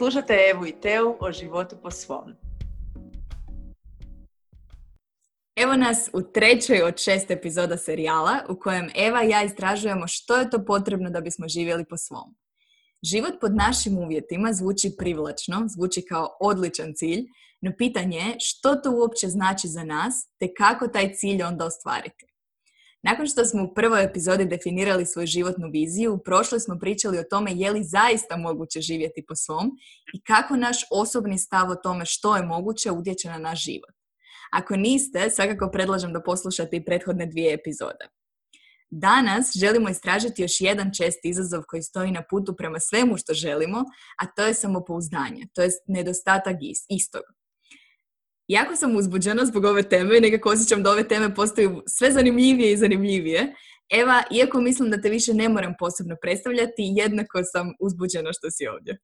Slušate Evu i Teu o životu po svom. Evo nas u trećoj od šest epizoda serijala u kojem Eva i ja istražujemo što je to potrebno da bismo živjeli po svom. Život pod našim uvjetima zvuči privlačno, zvuči kao odličan cilj, no pitanje je što to uopće znači za nas te kako taj cilj onda ostvariti. Nakon što smo u prvoj epizodi definirali svoju životnu viziju, u prošloj smo pričali o tome je li zaista moguće živjeti po svom i kako naš osobni stav o tome što je moguće utječe na naš život. Ako niste, svakako predlažem da poslušate i prethodne dvije epizode. Danas želimo istražiti još jedan čest izazov koji stoji na putu prema svemu što želimo, a to je samopouzdanje, to je nedostatak istog. Jako sam uzbuđena zbog ove teme i nekako osjećam da ove teme postaju sve zanimljivije i zanimljivije. Eva, iako mislim da te više ne moram posebno predstavljati, jednako sam uzbuđena što si ovdje.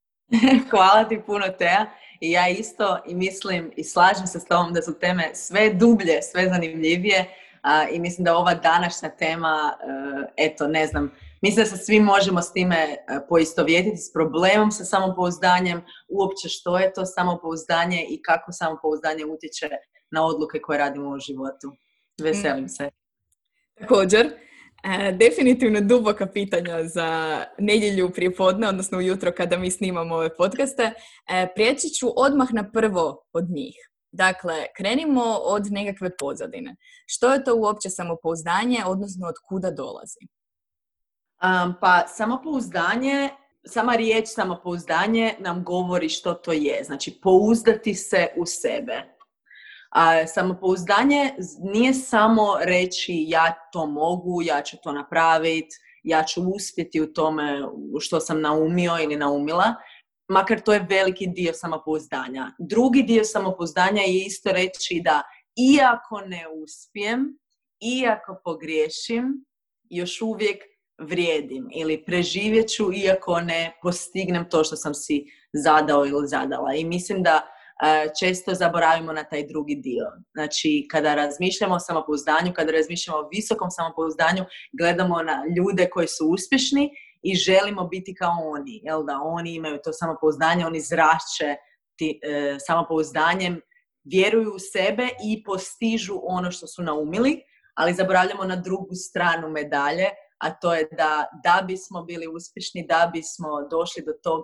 Hvala ti puno, Teja. I ja isto i mislim i slažem se s tobom da su teme sve dublje, sve zanimljivije i mislim da ova današnja tema, e, eto, ne znam, mislim da se svi možemo s time e, poistovjetiti, s problemom sa samopouzdanjem, uopće što je to samopouzdanje i kako samopouzdanje utječe na odluke koje radimo u životu. Veselim se. Također, e, definitivno duboka pitanja za nedjelju prije podne, odnosno ujutro kada mi snimamo ove podcaste. prijeći ću odmah na prvo od njih. Dakle, krenimo od nekakve pozadine. Što je to uopće samopouzdanje, odnosno od kuda dolazi? Um, pa samopouzdanje, sama riječ samopouzdanje nam govori što to je. Znači, pouzdati se u sebe. A samopouzdanje nije samo reći ja to mogu, ja ću to napraviti, ja ću uspjeti u tome što sam naumio ili naumila, makar to je veliki dio samopouzdanja. Drugi dio samopouzdanja je isto reći da iako ne uspijem, iako pogriješim, još uvijek vrijedim ili preživjet ću iako ne postignem to što sam si zadao ili zadala. I mislim da e, često zaboravimo na taj drugi dio. Znači, kada razmišljamo o samopouzdanju, kada razmišljamo o visokom samopouzdanju, gledamo na ljude koji su uspješni i želimo biti kao oni, jel da oni imaju to samopouzdanje, oni zrače ti, e, samopouzdanjem, vjeruju u sebe i postižu ono što su naumili, ali zaboravljamo na drugu stranu medalje, a to je da da bismo bili uspješni, da bismo došli do tog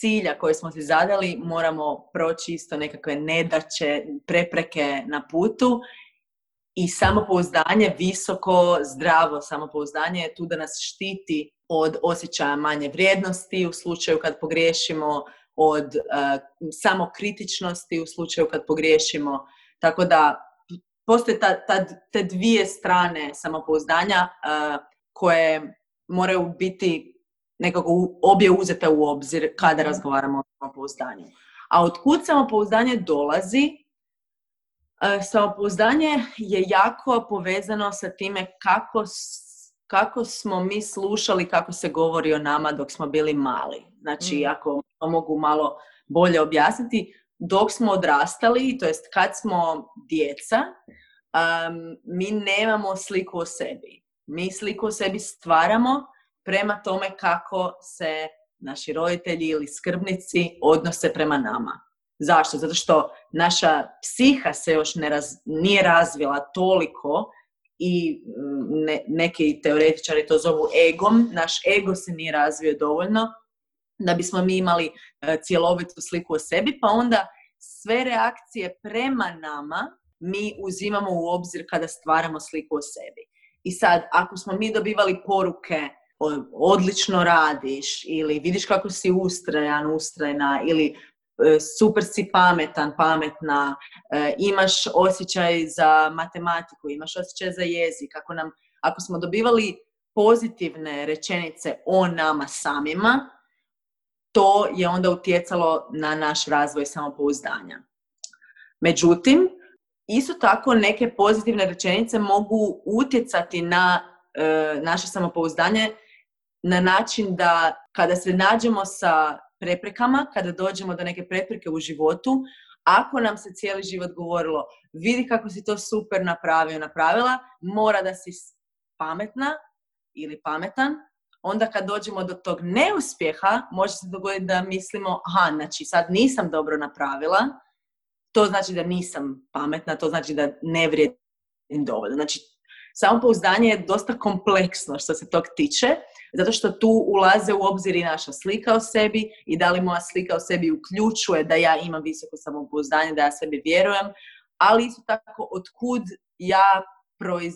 cilja koje smo si zadali, moramo proći isto nekakve nedaće, prepreke na putu i samopouzdanje, visoko, zdravo samopouzdanje je tu da nas štiti od osjećaja manje vrijednosti u slučaju kad pogriješimo, od uh, samokritičnosti u slučaju kad pogriješimo. Tako da postoje ta, ta, te dvije strane samopouzdanja uh, koje moraju biti nekako obje uzete u obzir kada mhm. razgovaramo o samopouzdanju. A od kud samopouzdanje dolazi? Uh, samopouzdanje je jako povezano sa time kako kako smo mi slušali kako se govori o nama dok smo bili mali. Znači, mm. ako to mogu malo bolje objasniti, dok smo odrastali, to jest kad smo djeca, um, mi nemamo sliku o sebi. Mi sliku o sebi stvaramo prema tome kako se naši roditelji ili skrbnici odnose prema nama. Zašto? Zato što naša psiha se još ne nije razvila toliko i ne, neki teoretičari to zovu egom. Naš ego se nije razvio dovoljno da bismo mi imali e, cjelovitu sliku o sebi, pa onda sve reakcije prema nama mi uzimamo u obzir kada stvaramo sliku o sebi. I sad, ako smo mi dobivali poruke odlično radiš ili vidiš kako si ustrajan, ustrajna ili E, super si pametan, pametna, e, imaš osjećaj za matematiku, imaš osjećaj za jezik. Ako, nam, ako smo dobivali pozitivne rečenice o nama samima, to je onda utjecalo na naš razvoj samopouzdanja. Međutim, isto tako neke pozitivne rečenice mogu utjecati na e, naše samopouzdanje na način da kada se nađemo sa preprekama, kada dođemo do neke prepreke u životu, ako nam se cijeli život govorilo vidi kako si to super napravio, napravila, mora da si pametna ili pametan, onda kad dođemo do tog neuspjeha, može se dogoditi da mislimo, aha, znači sad nisam dobro napravila, to znači da nisam pametna, to znači da ne vrijedim dovoljno. Znači, samopouzdanje je dosta kompleksno što se tog tiče, zato što tu ulaze u obzir i naša slika o sebi i da li moja slika o sebi uključuje da ja imam visoko samopouzdanje, da ja sebi vjerujem, ali isto tako otkud ja proiz...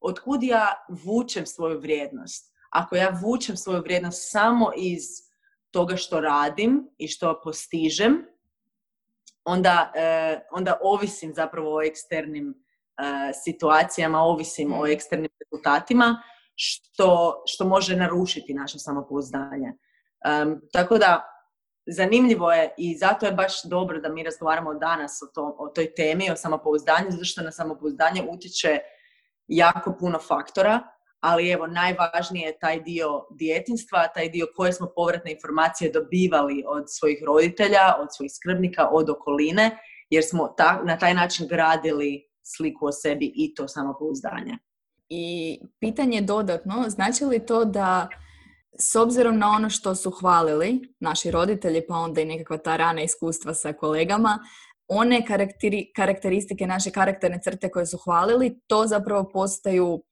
otkud ja vučem svoju vrijednost. Ako ja vučem svoju vrijednost samo iz toga što radim i što postižem, onda, e, onda ovisim zapravo o eksternim e, situacijama, ovisim o mm. eksternim rezultatima, što, što može narušiti naše samopouzdanje. tako da, zanimljivo je i zato je baš dobro da mi razgovaramo danas o, to, o toj temi, o samopouzdanju, zato što na samopouzdanje utječe jako puno faktora, ali evo najvažnije je taj dio djetinstva, taj dio koje smo povratne informacije dobivali od svojih roditelja, od svojih skrbnika, od okoline, jer smo ta, na taj način gradili sliku o sebi i to samopouzdanje. I pitanje dodatno, znači li to da s obzirom na ono što su hvalili naši roditelji, pa onda i nekakva ta rana iskustva sa kolegama, one karakteristike, naše karakterne crte koje su hvalili, to zapravo postaju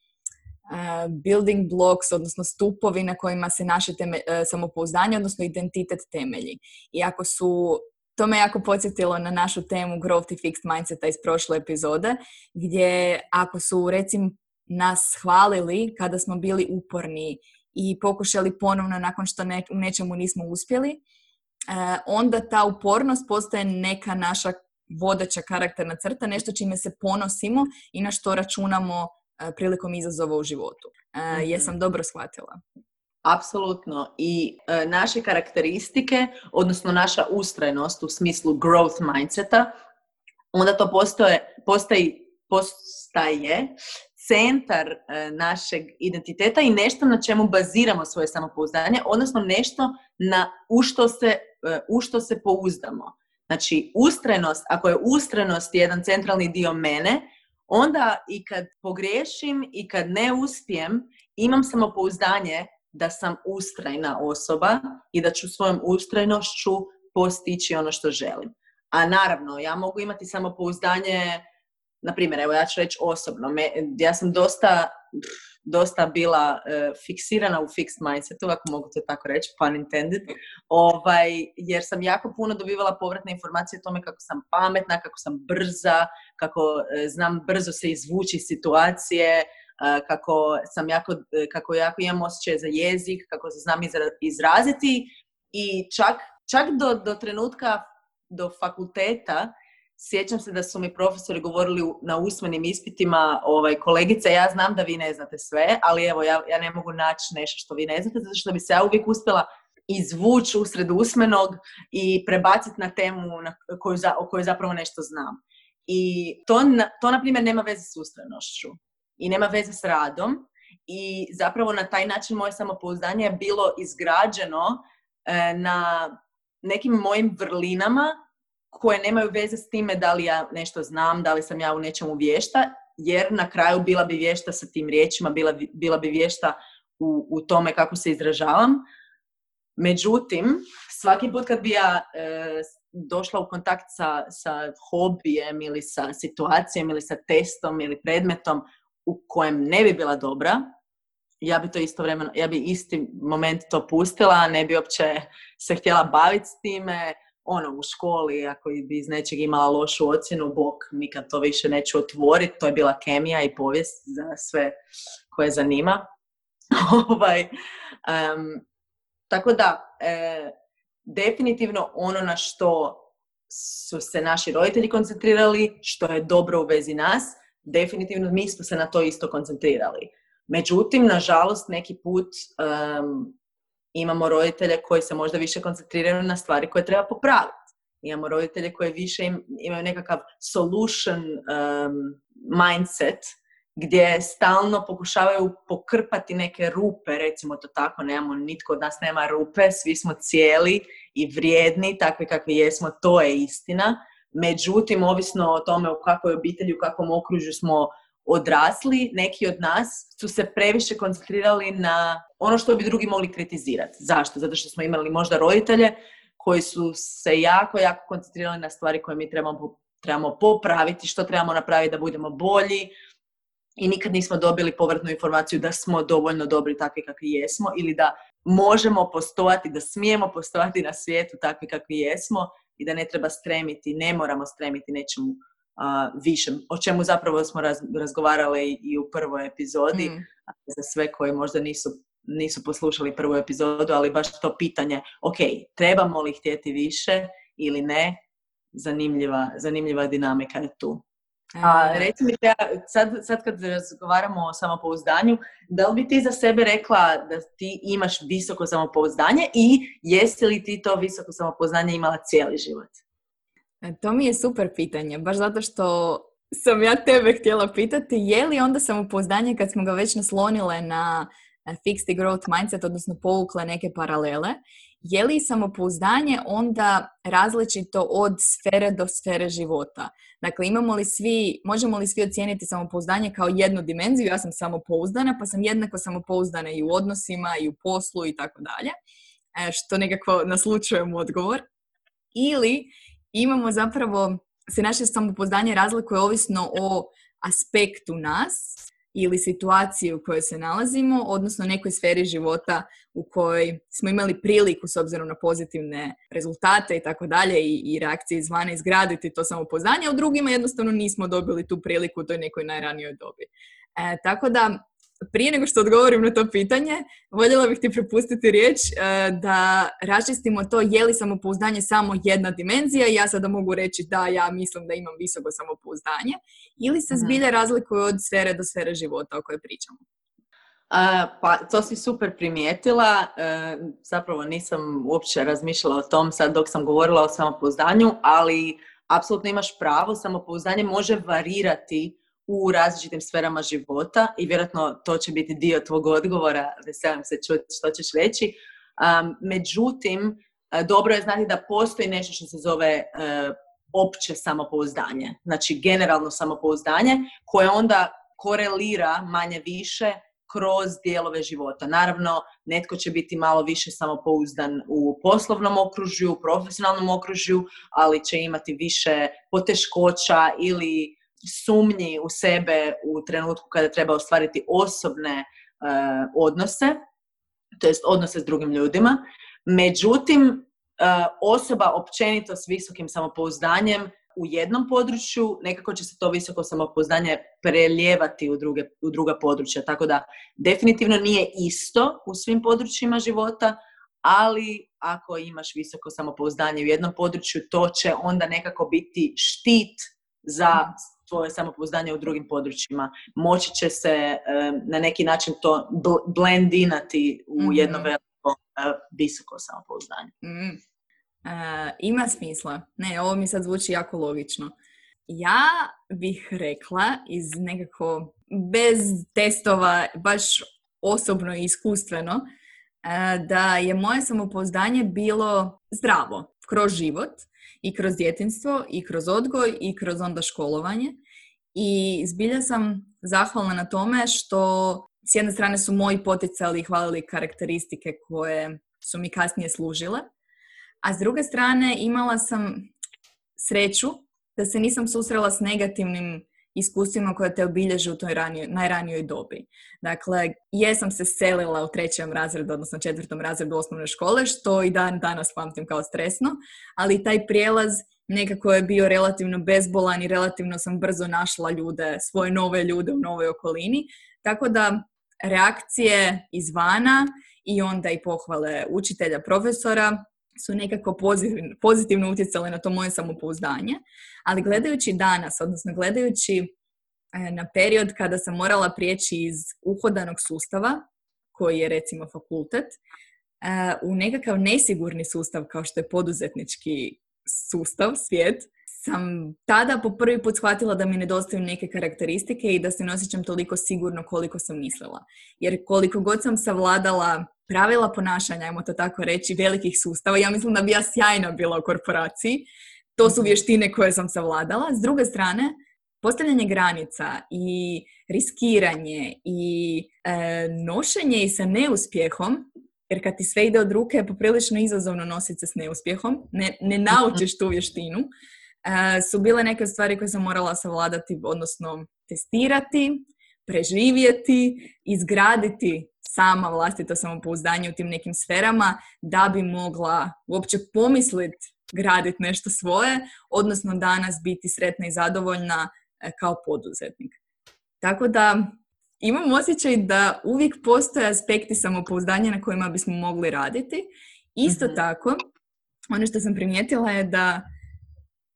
building blocks, odnosno stupovi na kojima se naše teme, e, samopouzdanje, odnosno identitet temelji. I ako su to me jako podsjetilo na našu temu Growth i Fixed Mindseta iz prošle epizode, gdje ako su recimo nas hvalili kada smo bili uporni i pokušali ponovno nakon što ne, u nečemu nismo uspjeli, e, onda ta upornost postaje neka naša vodeća karakterna crta, nešto čime se ponosimo i na što računamo prilikom izazova u životu. Mm-hmm. Jesam dobro shvatila? Apsolutno. I e, naše karakteristike, odnosno naša ustrajnost u smislu growth mindseta, onda to postoje, postoji, postaje centar e, našeg identiteta i nešto na čemu baziramo svoje samopouzdanje, odnosno nešto na, u, što se, u što se pouzdamo. Znači, ustrajnost, ako je ustrajnost jedan centralni dio mene, onda i kad pogriješim i kad ne uspijem, imam samopouzdanje da sam ustrajna osoba i da ću svojom ustrajnošću postići ono što želim. A naravno, ja mogu imati samopouzdanje, na primjer, evo ja ću reći osobno, ja sam dosta dosta bila uh, fiksirana u fixed mindsetu, ako mogu to tako reći, pun intended, ovaj, jer sam jako puno dobivala povratne informacije o tome kako sam pametna, kako sam brza, kako uh, znam brzo se izvući iz situacije, uh, kako sam jako, kako jako imam osjećaj za jezik, kako se znam izraziti i čak, čak do, do trenutka, do fakulteta, sjećam se da su mi profesori govorili na usmenim ispitima, ovaj, kolegice, ja znam da vi ne znate sve, ali evo, ja, ja ne mogu naći nešto što vi ne znate, zato što bi se ja uvijek uspjela izvući usred usmenog i prebaciti na temu na koju, o kojoj zapravo nešto znam. I to, to, na primjer, nema veze s ustrajnošću i nema veze s radom i zapravo na taj način moje samopouzdanje je bilo izgrađeno e, na nekim mojim vrlinama koje nemaju veze s time da li ja nešto znam, da li sam ja u nečemu vješta, jer na kraju bila bi vješta sa tim riječima, bila bi, bila bi vješta u, u tome kako se izražavam. Međutim, svaki put kad bi ja e, došla u kontakt sa, sa hobijem ili sa situacijom ili sa testom ili predmetom u kojem ne bi bila dobra, ja bi to istovremeno, ja bi isti moment to pustila, ne bi uopće se htjela baviti s time, ono, u školi, ako bi iz nečeg imala lošu ocjenu, bok, nikad to više neću otvoriti. To je bila kemija i povijest za sve koje zanima. ovaj, tako da, e, definitivno ono na što su se naši roditelji koncentrirali, što je dobro u vezi nas, definitivno mi smo se na to isto koncentrirali. Međutim, nažalost, neki put imamo roditelje koji se možda više koncentriraju na stvari koje treba popraviti. Imamo roditelje koji više imaju nekakav solution um, mindset gdje stalno pokušavaju pokrpati neke rupe, recimo to tako, nemamo, nitko od nas nema rupe, svi smo cijeli i vrijedni, takvi kakvi jesmo, to je istina. Međutim, ovisno o tome u kakvoj obitelji, u kakvom okružju smo odrasli, neki od nas su se previše koncentrirali na ono što bi drugi mogli kritizirati. Zašto? Zato što smo imali možda roditelje koji su se jako, jako koncentrirali na stvari koje mi trebamo, trebamo popraviti, što trebamo napraviti da budemo bolji, i nikad nismo dobili povratnu informaciju da smo dovoljno dobri takvi kakvi jesmo ili da možemo postojati, da smijemo postojati na svijetu takvi kakvi jesmo i da ne treba stremiti, ne moramo stremiti nečemu uh, višem, o čemu zapravo smo razgovarali i u prvoj epizodi, mm. za sve koji možda nisu, nisu poslušali prvu epizodu, ali baš to pitanje, ok, trebamo li htjeti više ili ne, zanimljiva, zanimljiva dinamika je tu. A reci mi, sad, sad kad razgovaramo o samopouzdanju, da li bi ti za sebe rekla da ti imaš visoko samopouzdanje i jesi li ti to visoko samopouzdanje imala cijeli život? E, to mi je super pitanje, baš zato što sam ja tebe htjela pitati, je li onda samopouzdanje kad smo ga već naslonile na fixed growth mindset, odnosno povukle neke paralele, je li samopouzdanje onda različito od sfere do sfere života? Dakle, imamo li svi, možemo li svi ocijeniti samopouzdanje kao jednu dimenziju, ja sam samopouzdana, pa sam jednako samopouzdana i u odnosima, i u poslu i tako dalje, e, što nekako naslučujem odgovor. Ili imamo zapravo, se naše samopouzdanje razlikuje ovisno o aspektu nas, ili situaciji u kojoj se nalazimo, odnosno nekoj sferi života u kojoj smo imali priliku s obzirom na pozitivne rezultate i tako dalje i reakcije izvana izgraditi to samopoznanje, a u drugima jednostavno nismo dobili tu priliku u toj nekoj najranijoj dobi. E, tako da prije nego što odgovorim na to pitanje, voljela bih ti prepustiti riječ e, da raščistimo to je li samopouzdanje samo jedna dimenzija. I ja sada mogu reći da ja mislim da imam visoko samopouzdanje ili se zbilja razlikuje od sfere do sfere života o kojoj pričamo. pa to si super primijetila, e, zapravo nisam uopće razmišljala o tom sad dok sam govorila o samopouzdanju, ali apsolutno imaš pravo, samopouzdanje može varirati u različitim sferama života i vjerojatno to će biti dio tvog odgovora, veselim se čuti što ćeš reći. međutim, dobro je znati da postoji nešto što se zove e, opće samopouzdanje, znači generalno samopouzdanje koje onda korelira manje više kroz dijelove života. Naravno, netko će biti malo više samopouzdan u poslovnom okružju, u profesionalnom okružju, ali će imati više poteškoća ili sumnji u sebe u trenutku kada treba ostvariti osobne e, odnose, to jest odnose s drugim ljudima. Međutim, e, osoba općenito s visokim samopouzdanjem u jednom području, nekako će se to visoko samopouzdanje prelijevati u, druge, u druga područja. Tako da definitivno nije isto u svim područjima života, ali ako imaš visoko samopouzdanje u jednom području, to će onda nekako biti štit za svoje samopouzdanje u drugim područjima. Moći će se na neki način to blendinati u mhm. jedno veliko visoko samopouzdanje. mm ima smisla. Ne, ovo mi sad zvuči jako logično. Ja bih rekla iz nekako bez testova, baš osobno i iskustveno, da je moje samopouzdanje bilo zdravo kroz život i kroz djetinstvo i kroz odgoj i kroz onda školovanje. I zbilja sam zahvalna na tome što s jedne strane su moji poticali i hvalili karakteristike koje su mi kasnije služile, a s druge strane imala sam sreću da se nisam susrela s negativnim iskustvima koje te obilježe u toj najranijoj dobi. Dakle, jesam se selila u trećem razredu, odnosno četvrtom razredu osnovne škole, što i dan danas pamtim kao stresno, ali taj prijelaz nekako je bio relativno bezbolan i relativno sam brzo našla ljude, svoje nove ljude u novoj okolini. Tako da reakcije izvana i onda i pohvale učitelja, profesora su nekako pozitivno utjecale na to moje samopouzdanje. Ali gledajući danas, odnosno gledajući e, na period kada sam morala prijeći iz uhodanog sustava, koji je recimo fakultet, e, u nekakav nesigurni sustav kao što je poduzetnički sustav, svijet, sam tada po prvi put shvatila da mi nedostaju neke karakteristike i da se ne osjećam toliko sigurno koliko sam mislila. Jer koliko god sam savladala pravila ponašanja, ajmo to tako reći, velikih sustava, ja mislim da bi ja sjajno bila u korporaciji. To su mhm. vještine koje sam savladala. S druge strane, postavljanje granica i riskiranje i e, nošenje i sa neuspjehom, jer kad ti sve ide od ruke je poprilično izazovno nositi se s neuspjehom, ne, ne naučiš tu vještinu, su bile neke stvari koje sam morala savladati, odnosno testirati, preživjeti, izgraditi sama vlastito samopouzdanje u tim nekim sferama da bi mogla uopće pomisliti graditi nešto svoje, odnosno danas biti sretna i zadovoljna e, kao poduzetnik. Tako da imam osjećaj da uvijek postoje aspekti samopouzdanja na kojima bismo mogli raditi. Isto mhm. tako, ono što sam primijetila je da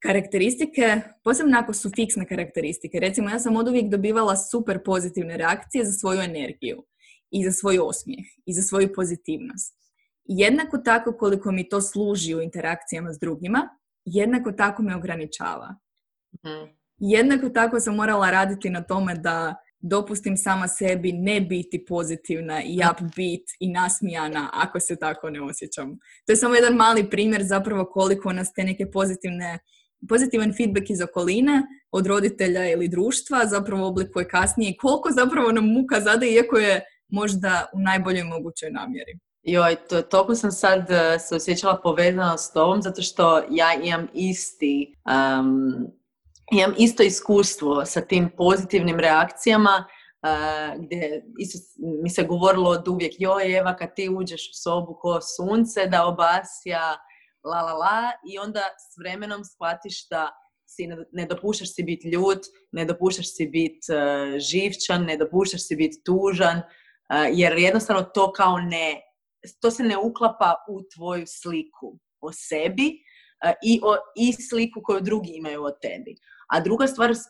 karakteristike, posebno ako su fiksne karakteristike, recimo ja sam od uvijek dobivala super pozitivne reakcije za svoju energiju i za svoj osmijeh i za svoju pozitivnost. Jednako tako koliko mi to služi u interakcijama s drugima, jednako tako me ograničava. mm Jednako tako sam morala raditi na tome da dopustim sama sebi ne biti pozitivna i upbeat i nasmijana ako se tako ne osjećam. To je samo jedan mali primjer zapravo koliko nas te neke pozitivne, pozitivan feedback iz okoline od roditelja ili društva zapravo oblikuje kasnije koliko zapravo nam muka zade iako je možda u najboljoj mogućoj namjeri. Joj, to, toliko sam sad uh, se osjećala povezana s tobom, zato što ja imam isti, um, imam isto iskustvo sa tim pozitivnim reakcijama, uh, gdje isto mi se govorilo od uvijek, joj Eva, kad ti uđeš u sobu ko sunce, da obasja, la la la, i onda s vremenom shvatiš da si ne, dopuštaš si biti ljut, ne dopuštaš si biti uh, živčan, ne dopuštaš si biti tužan, jer jednostavno to kao ne, to se ne uklapa u tvoju sliku o sebi i, o, i sliku koju drugi imaju o tebi. A druga stvar s,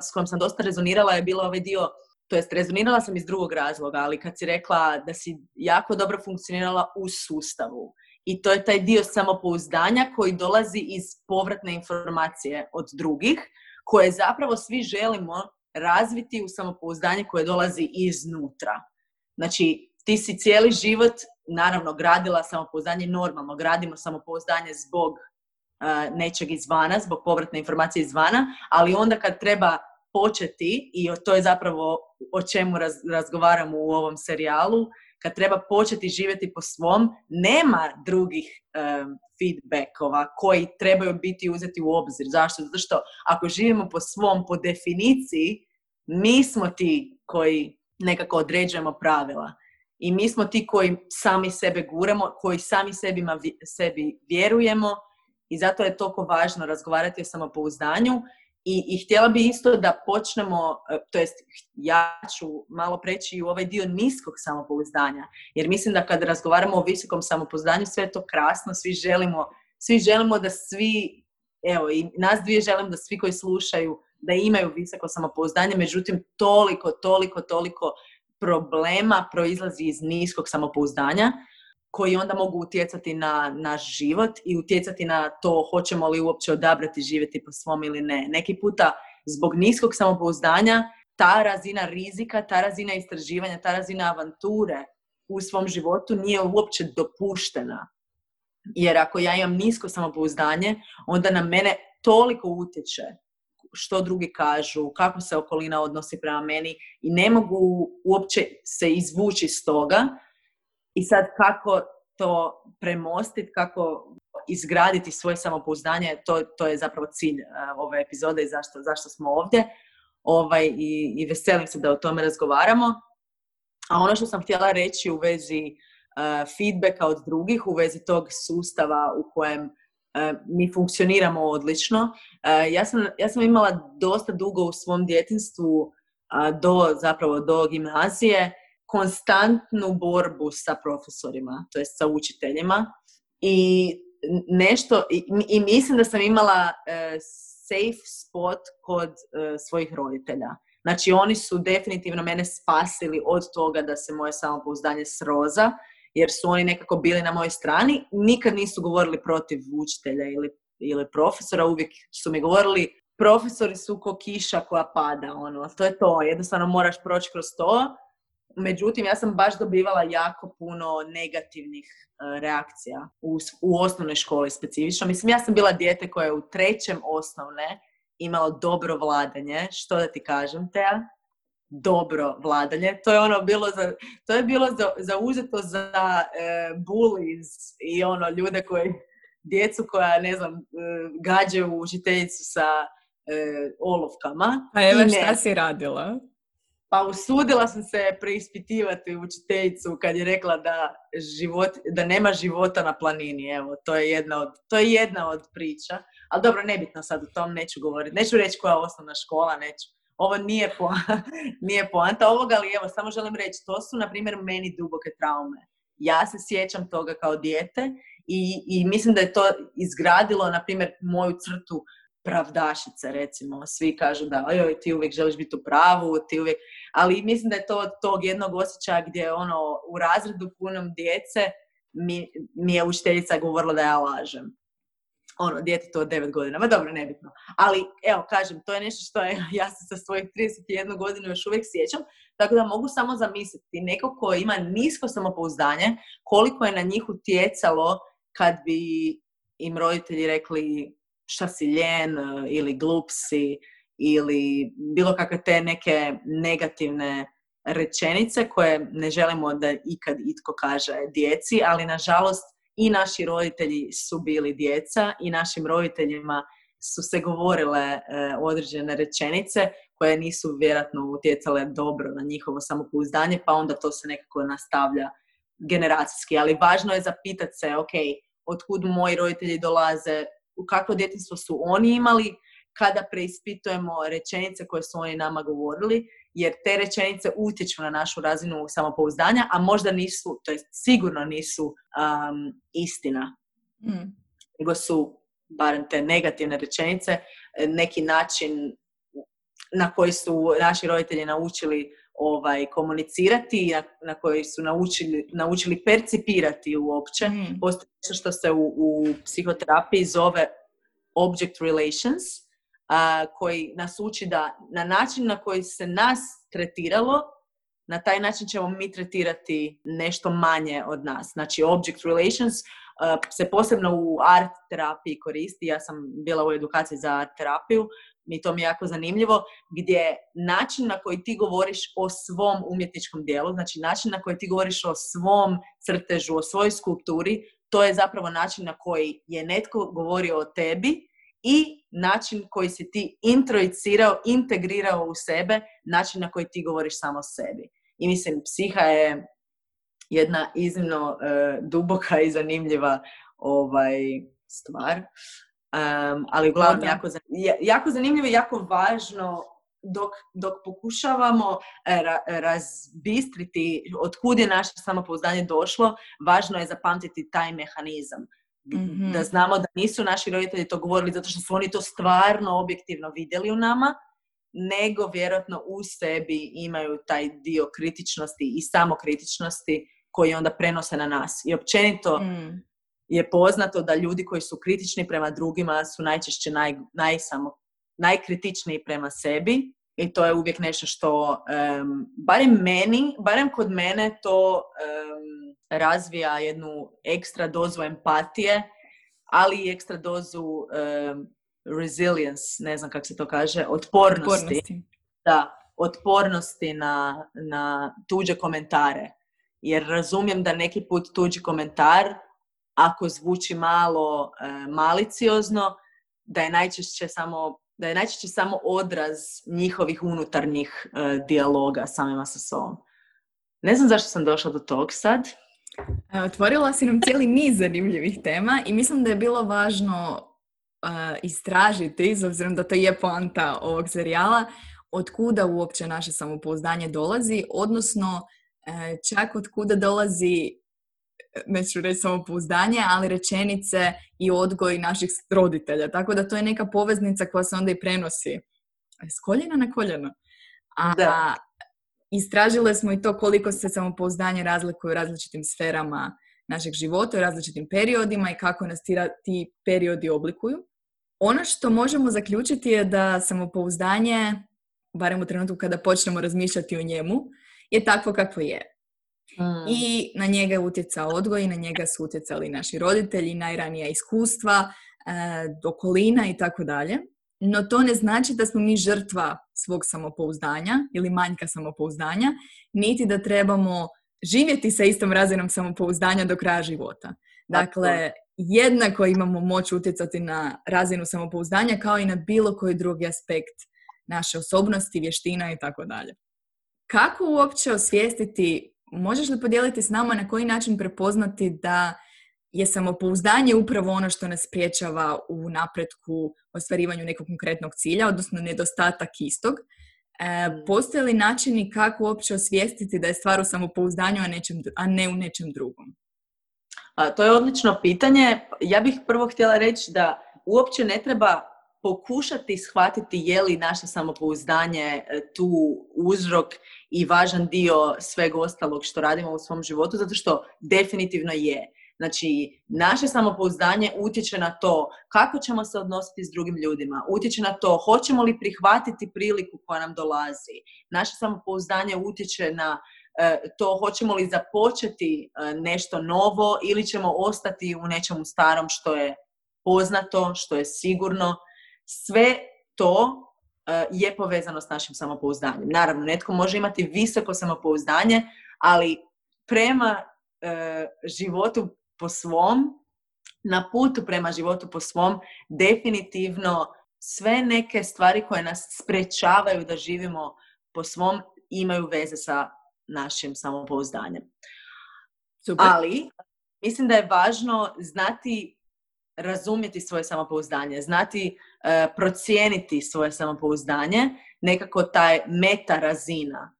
s kojom sam dosta rezonirala je bila ovaj dio, to jest rezonirala sam iz drugog razloga, ali kad si rekla da si jako dobro funkcionirala u sustavu. I to je taj dio samopouzdanja koji dolazi iz povratne informacije od drugih, koje zapravo svi želimo razviti u samopouzdanje koje dolazi iznutra. Znači, ti si cijeli život, naravno, gradila samopouzdanje, normalno gradimo samopouzdanje zbog uh, nečeg izvana, zbog povratne informacije izvana, ali onda kad treba početi, i to je zapravo o čemu razgovaramo u ovom serijalu, kad treba početi živjeti po svom, nema drugih um, feedbackova koji trebaju biti uzeti u obzir. Zašto? Zato što ako živimo po svom, po definiciji, mi smo ti koji nekako određujemo pravila. I mi smo ti koji sami sebe guramo, koji sami sebima, sebi vjerujemo i zato je toliko važno razgovarati o samopouzdanju i, I htjela bi isto da počnemo, e, to jest ja ću malo preći u ovaj dio niskog samopouzdanja, jer mislim da kad razgovaramo o visokom samopouzdanju, sve to krasno, svi želimo, svi želimo da svi, evo i nas dvije želim da svi koji slušaju da imaju visoko samopouzdanje, međutim toliko, toliko, toliko problema proizlazi iz niskog samopouzdanja koji onda mogu utjecati na naš život i utjecati na to hoćemo li uopće odabrati živjeti po svom ili ne. Neki puta zbog niskog samopouzdanja ta razina rizika, ta razina istraživanja, ta razina avanture u svom životu nije uopće dopuštena. Jer ako ja imam nisko samopouzdanje, onda na mene toliko utječe što drugi kažu, kako se okolina odnosi prema meni i ne mogu uopće se izvući iz toga i sad kako to premostiti, kako izgraditi svoje samopouzdanje, to, to je zapravo cilj uh, ove epizode i zašto, zašto smo ovdje. Ovaj, i, I veselim se da o tome razgovaramo. A ono što sam htjela reći u vezi uh, feedbacka od drugih, u vezi tog sustava u kojem uh, mi funkcioniramo odlično. ja, sam, ja sam imala dosta dugo u svom djetinstvu do zapravo do gimnazije konstantnu borbu sa profesorima, to jest sa učiteljima i nešto, i, mislim da sam imala uh, safe spot kod uh, svojih roditelja. Znači oni su definitivno mene spasili od toga da se moje samopouzdanje sroza, jer su oni nekako bili na mojoj strani. Nikad nisu govorili protiv učitelja ili, ili profesora, uvijek su mi govorili profesori su ko kiša koja pada, ono, to je to, jednostavno moraš proći kroz to Međutim, ja sam baš dobivala jako puno negativnih e, reakcija u, u osnovnoj školi specifično. Mislim, ja sam bila dijete koja je u trećem osnovne imalo dobro vladanje, što da ti kažem, Tea? Dobro vladanje. To je ono bilo za, to je bilo za, zauzeto za e, bullies i ono ljude koji, djecu koja, ne znam, e, gađaju učiteljicu sa e, olovkama. A evo šta si radila? Pa usudila sam se preispitivati učiteljicu kad je rekla da, život, da nema života na planini. Evo, to je jedna od, to je jedna od priča. Ali dobro, nebitno sad o tom, neću govoriti. Neću reći koja je osnovna škola, neću. Ovo nije, po, nije poanta ovoga, ali evo, samo želim reći, to su, na primjer, meni duboke traume. Ja se sjećam toga kao dijete i, i mislim da je to izgradilo, na primjer, moju crtu pravdašice, recimo. Svi kažu da, ojoj, ti uvijek želiš biti u pravu, ti uvijek... Ali mislim da je to tog jednog osjećaja gdje ono, u razredu punom djece mi, mi je učiteljica govorila da ja lažem. Ono, djetetu od 9 godina. Ma dobro, nebitno. Ali, evo, kažem, to je nešto što je, ja se sa svojih 31 godinu još uvijek sjećam, tako da mogu samo zamisliti neko ko ima nisko samopouzdanje, koliko je na njih utjecalo kad bi im roditelji rekli šta si ljen e, ili glup si ili bilo kakve te neke negativne rečenice koje ne želimo da ikad itko kaže djeci, ali nažalost i naši roditelji su bili djeca i našim roditeljima su se govorile e, određene rečenice koje nisu vjerojatno utjecale dobro na njihovo samopouzdanje, pa onda to se nekako nastavlja generacijski. Ali važno je zapitati se, ok, otkud moji roditelji dolaze, u kakvo djetinstvo su oni imali, kada preispitujemo rečenice koje su oni nama govorili, jer te rečenice utječu na našu razinu samopouzdanja, a možda nisu, to jest sigurno nisu um, istina. Mm. Nego su, barem te negativne rečenice, neki način na koji su naši roditelji naučili ovaj, komunicirati, na, na koji su naučili, naučili percipirati uopće. Mm. Postoji nešto što se u, u psihoterapiji zove object relations, a, koji nas uči da na način na koji se nas tretiralo, na taj način ćemo mi tretirati nešto manje od nas. Znači, object relations se posebno u art terapiji koristi. Ja sam bila u edukaciji za art terapiju mi to mi je jako zanimljivo, gdje način na koji ti govoriš o svom umjetničkom dijelu, znači način na koji ti govoriš o svom crtežu, o svojoj skulpturi, to je zapravo način na koji je netko govorio o tebi i način koji si ti introjicirao, integrirao u sebe, način na koji ti govoriš samo sebi. I mislim, psiha je jedna iznimno e, duboka i zanimljiva ovaj, stvar. Um, ali uglavnom jako, jako zanimljivo i jako važno dok, dok pokušavamo e, ra, razbistriti od kud je naše samopouzdanje došlo, važno je zapamtiti taj mehanizam. Da znamo da nisu naši roditelji to govorili zato što su oni to stvarno objektivno vidjeli u nama, nego vjerojatno u sebi imaju taj dio kritičnosti i samokritičnosti koji onda prenose na nas. I općenito mm je poznato da ljudi koji su kritični prema drugima su najčešće naj, naj samo, najkritičniji prema sebi i to je uvijek nešto što, um, barem meni, barem kod mene to razvija jednu ekstra dozu empatije, ali i ekstra dozu um, resilience, ne znam kako se to kaže, otpornosti. otpornosti. Da, otpornosti na, na tuđe komentare. Jer razumijem da neki put tuđi komentar ako zvuči malo e, maliciozno, da je najčešće samo da je najčešće samo odraz njihovih unutarnjih e, dijaloga samima sa sobom. Ne znam zašto sam došla do tog sad. E, otvorila si nam cijeli niz zanimljivih tema i mislim da je bilo važno istražiti, s obzirom da to je poanta ovog serijala, od kuda uopće naše samopouzdanje dolazi, odnosno čak od kuda dolazi neću reći samo pouzdanje, ali rečenice i odgoj naših roditelja. Tako da to je neka poveznica koja se onda i prenosi s koljena na koljeno. A da. Istražile smo i to koliko se samopouzdanje razlikuje u različitim sferama našeg života, u različitim periodima i kako nas ti, ti periodi oblikuju. Ono što možemo zaključiti je da samopouzdanje, barem u trenutku kada počnemo razmišljati o njemu, je takvo kakvo je. Mm. I na njega je utjecao odgoj, i na njega su utjecali naši roditelji, najranija iskustva, e, okolina i tako dalje. No to ne znači da smo mi žrtva svog samopouzdanja ili manjka samopouzdanja, niti da trebamo živjeti sa istom razinom samopouzdanja do kraja života. Dakle, jednako imamo moć utjecati na razinu samopouzdanja kao i na bilo koji drugi aspekt naše osobnosti, vještina i tako dalje. Kako uopće osvijestiti, možeš li podijeliti s nama na koji način prepoznati da je samopouzdanje upravo ono što nas priječava u napretku, ostvarivanju nekog konkretnog cilja, odnosno nedostatak istog. E, mm. postoje li načini kako uopće osvijestiti da je stvar u samopouzdanju, a, nečem, a ne u nečem drugom? A, to je odlično pitanje. Ja bih prvo htjela reći da uopće ne treba pokušati shvatiti je li naše samopouzdanje e, tu uzrok i važan dio sveg ostalog što radimo u svom životu, zato što definitivno je. Znači, naše samopouzdanje utječe na to kako ćemo se odnositi s drugim ljudima, utječe na to hoćemo li prihvatiti priliku koja nam dolazi. Naše samopouzdanje utječe na e, to hoćemo li započeti e, nešto novo ili ćemo ostati u nečemu starom što je poznato, što je sigurno. Sve to e, je povezano s našim samopouzdanjem. Naravno, netko može imati visoko samopouzdanje, ali prema životu po svom, na putu prema životu po svom, definitivno sve neke stvari koje nas sprečavaju da živimo po svom imaju veze sa našim samopouzdanjem. Super. Ali, mislim da je važno znati razumjeti svoje samopouzdanje, znati uh, procijeniti svoje samopouzdanje, nekako taj meta razina.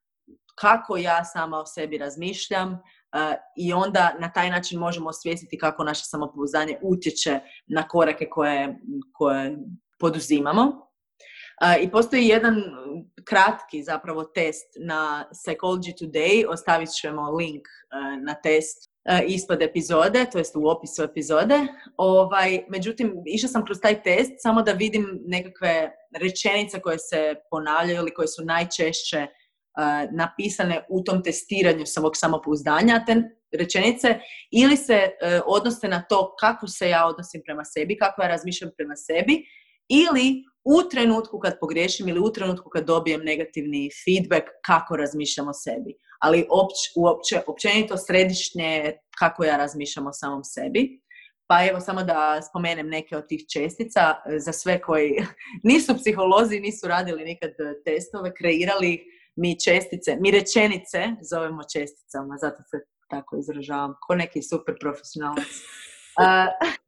Kako ja sama o sebi razmišljam, i onda na taj način možemo osvijestiti kako naše samopouzdanje utječe na korake koje, koje poduzimamo. I postoji jedan kratki zapravo test na Psychology Today, ostavit ćemo link na test ispod epizode, to jest u opisu epizode. Ovaj, međutim, išla sam kroz taj test samo da vidim nekakve rečenice koje se ponavljaju ili koje su najčešće napisane u tom testiranju samog samopouzdanja, te rečenice, ili se e, odnose na to kako se ja odnosim prema sebi, kako ja razmišljam prema sebi, ili u trenutku kad pogriješim ili u trenutku kad dobijem negativni feedback kako razmišljam o sebi. Ali opć, uopće, općenito središnje kako ja razmišljam o samom sebi. Pa evo samo da spomenem neke od tih čestica e, za sve koji nisu psiholozi, nisu radili nikad testove, kreirali mi čestice, mi rečenice zovemo česticama, zato se tako izražavam, ko neki super profesionalac.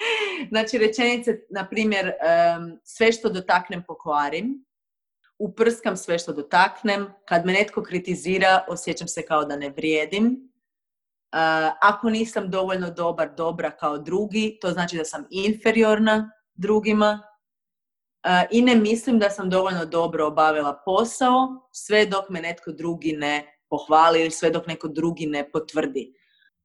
znači, rečenice, na primjer, sve što dotaknem pokvarim, uprskam sve što dotaknem, kad me netko kritizira, osjećam se kao da ne vrijedim, ako nisam dovoljno dobar, dobra kao drugi, to znači da sam inferiorna drugima, i ne mislim da sam dovoljno dobro obavila posao sve dok me netko drugi ne pohvali ili sve dok neko drugi ne potvrdi.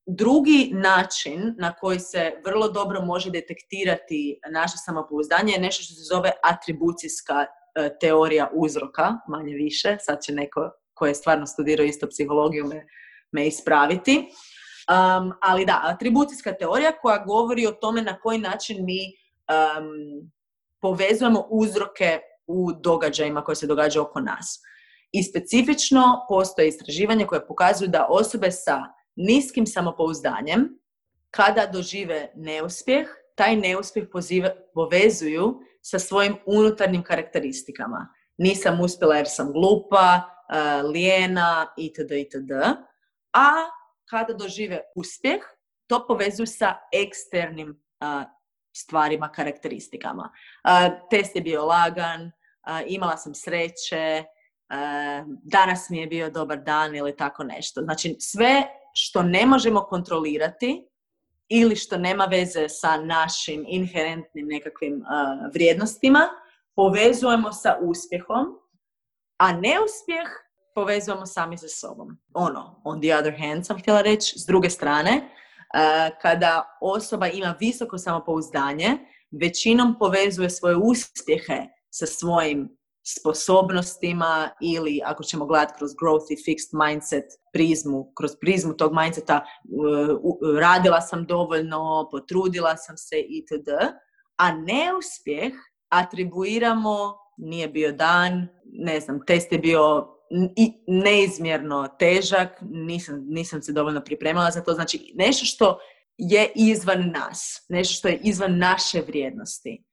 Drugi način na koji se vrlo dobro može detektirati naše samopouzdanje je nešto što se zove atribucijska e, teorija uzroka, manje više. Sad će neko ko je stvarno studirao isto psihologiju me, me ispraviti. Um, ali da, atribucijska teorija koja govori o tome na koji način mi um, povezujemo uzroke u događajima koje se događaju oko nas. I specifično postoje istraživanje koje pokazuju da osobe sa niskim samopouzdanjem, kada dožive neuspjeh, taj neuspjeh povezuju sa svojim unutarnjim karakteristikama. Nisam uspjela jer sam glupa, uh, lijena itd. itd. A kada dožive uspjeh, to povezuju sa eksternim stvarima, karakteristikama. Test je bio lagan, imala sam sreće, danas mi je bio dobar dan ili tako nešto. Znači sve što ne možemo kontrolirati ili što nema veze sa našim inherentnim nekakvim vrijednostima, povezujemo sa uspjehom, a neuspjeh povezujemo sami sa sobom. Ono, on the other hand sam htjela reći, s druge strane, kada osoba ima visoko samopouzdanje, većinom povezuje svoje uspjehe sa svojim sposobnostima ili ako ćemo gledati kroz growth i fixed mindset prizmu, kroz prizmu tog mindseta radila sam dovoljno, potrudila sam se itd. A neuspjeh atribuiramo, nije bio dan, ne znam, test je bio i neizmjerno težak, nisam, nisam se dovoljno pripremala za to. Znači, nešto što je izvan nas, nešto što je izvan naše vrijednosti.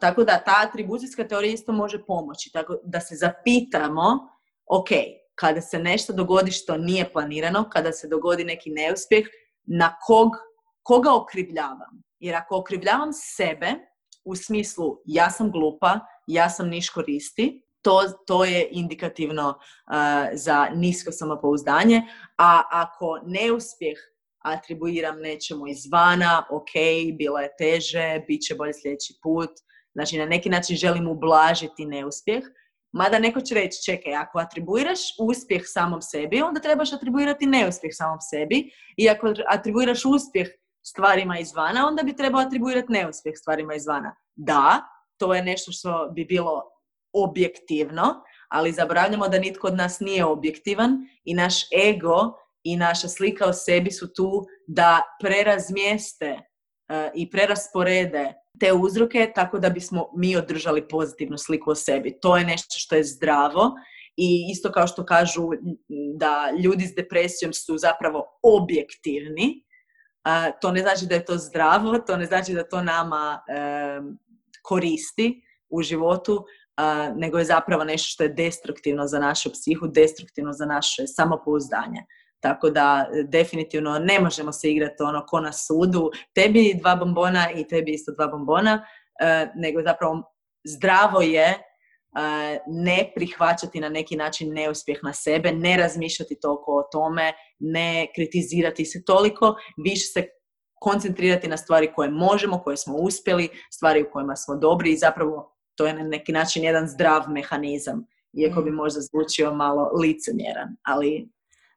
tako da ta atribucijska teorija isto može pomoći. Tako da se zapitamo, ok, kada se nešto dogodi što nije planirano, kada se dogodi neki neuspjeh, na kog, koga okrivljavam? Jer ako okrivljavam sebe, u smislu ja sam glupa, ja sam niš koristi, to, to je indikativno za nisko samopouzdanje, a ako neuspjeh atribuiram nečemu izvana, ok, bilo je teže, bit će bolje sljedeći put, znači na neki način želim ublažiti neuspjeh, Mada neko će reći, čekaj, ako atribuiraš uspjeh samom sebi, onda trebaš atribuirati neuspjeh samom sebi. I ako atribuiraš uspjeh stvarima izvana, onda bi trebao atribuirati neuspjeh stvarima izvana. Da, to je nešto što bi bilo objektivno, ali zaboravljamo da nitko od nas nije objektivan i naš ego i naša slika o sebi su tu da prerazmjeste uh, i prerasporede te uzroke tako da bismo mi održali pozitivnu sliku o sebi. To je nešto što je zdravo i isto kao što kažu da ljudi s depresijom su zapravo objektivni, to ne znači da je to zdravo, to ne znači da to nama koristi u životu, nego je zapravo nešto što je destruktivno za našu psihu, destruktivno za naše samopouzdanje. Tako da definitivno ne možemo se igrati ono ko na sudu, tebi dva bombona i tebi isto dva bombona, e, nego zapravo zdravo je e, ne prihvaćati na neki način neuspjeh na sebe, ne razmišljati toliko o tome, ne kritizirati se toliko, više se koncentrirati na stvari koje možemo, koje smo uspjeli, stvari u kojima smo dobri i zapravo to je na neki način jedan zdrav mehanizam, iako bi mm. možda zvučio malo licemjeran, ali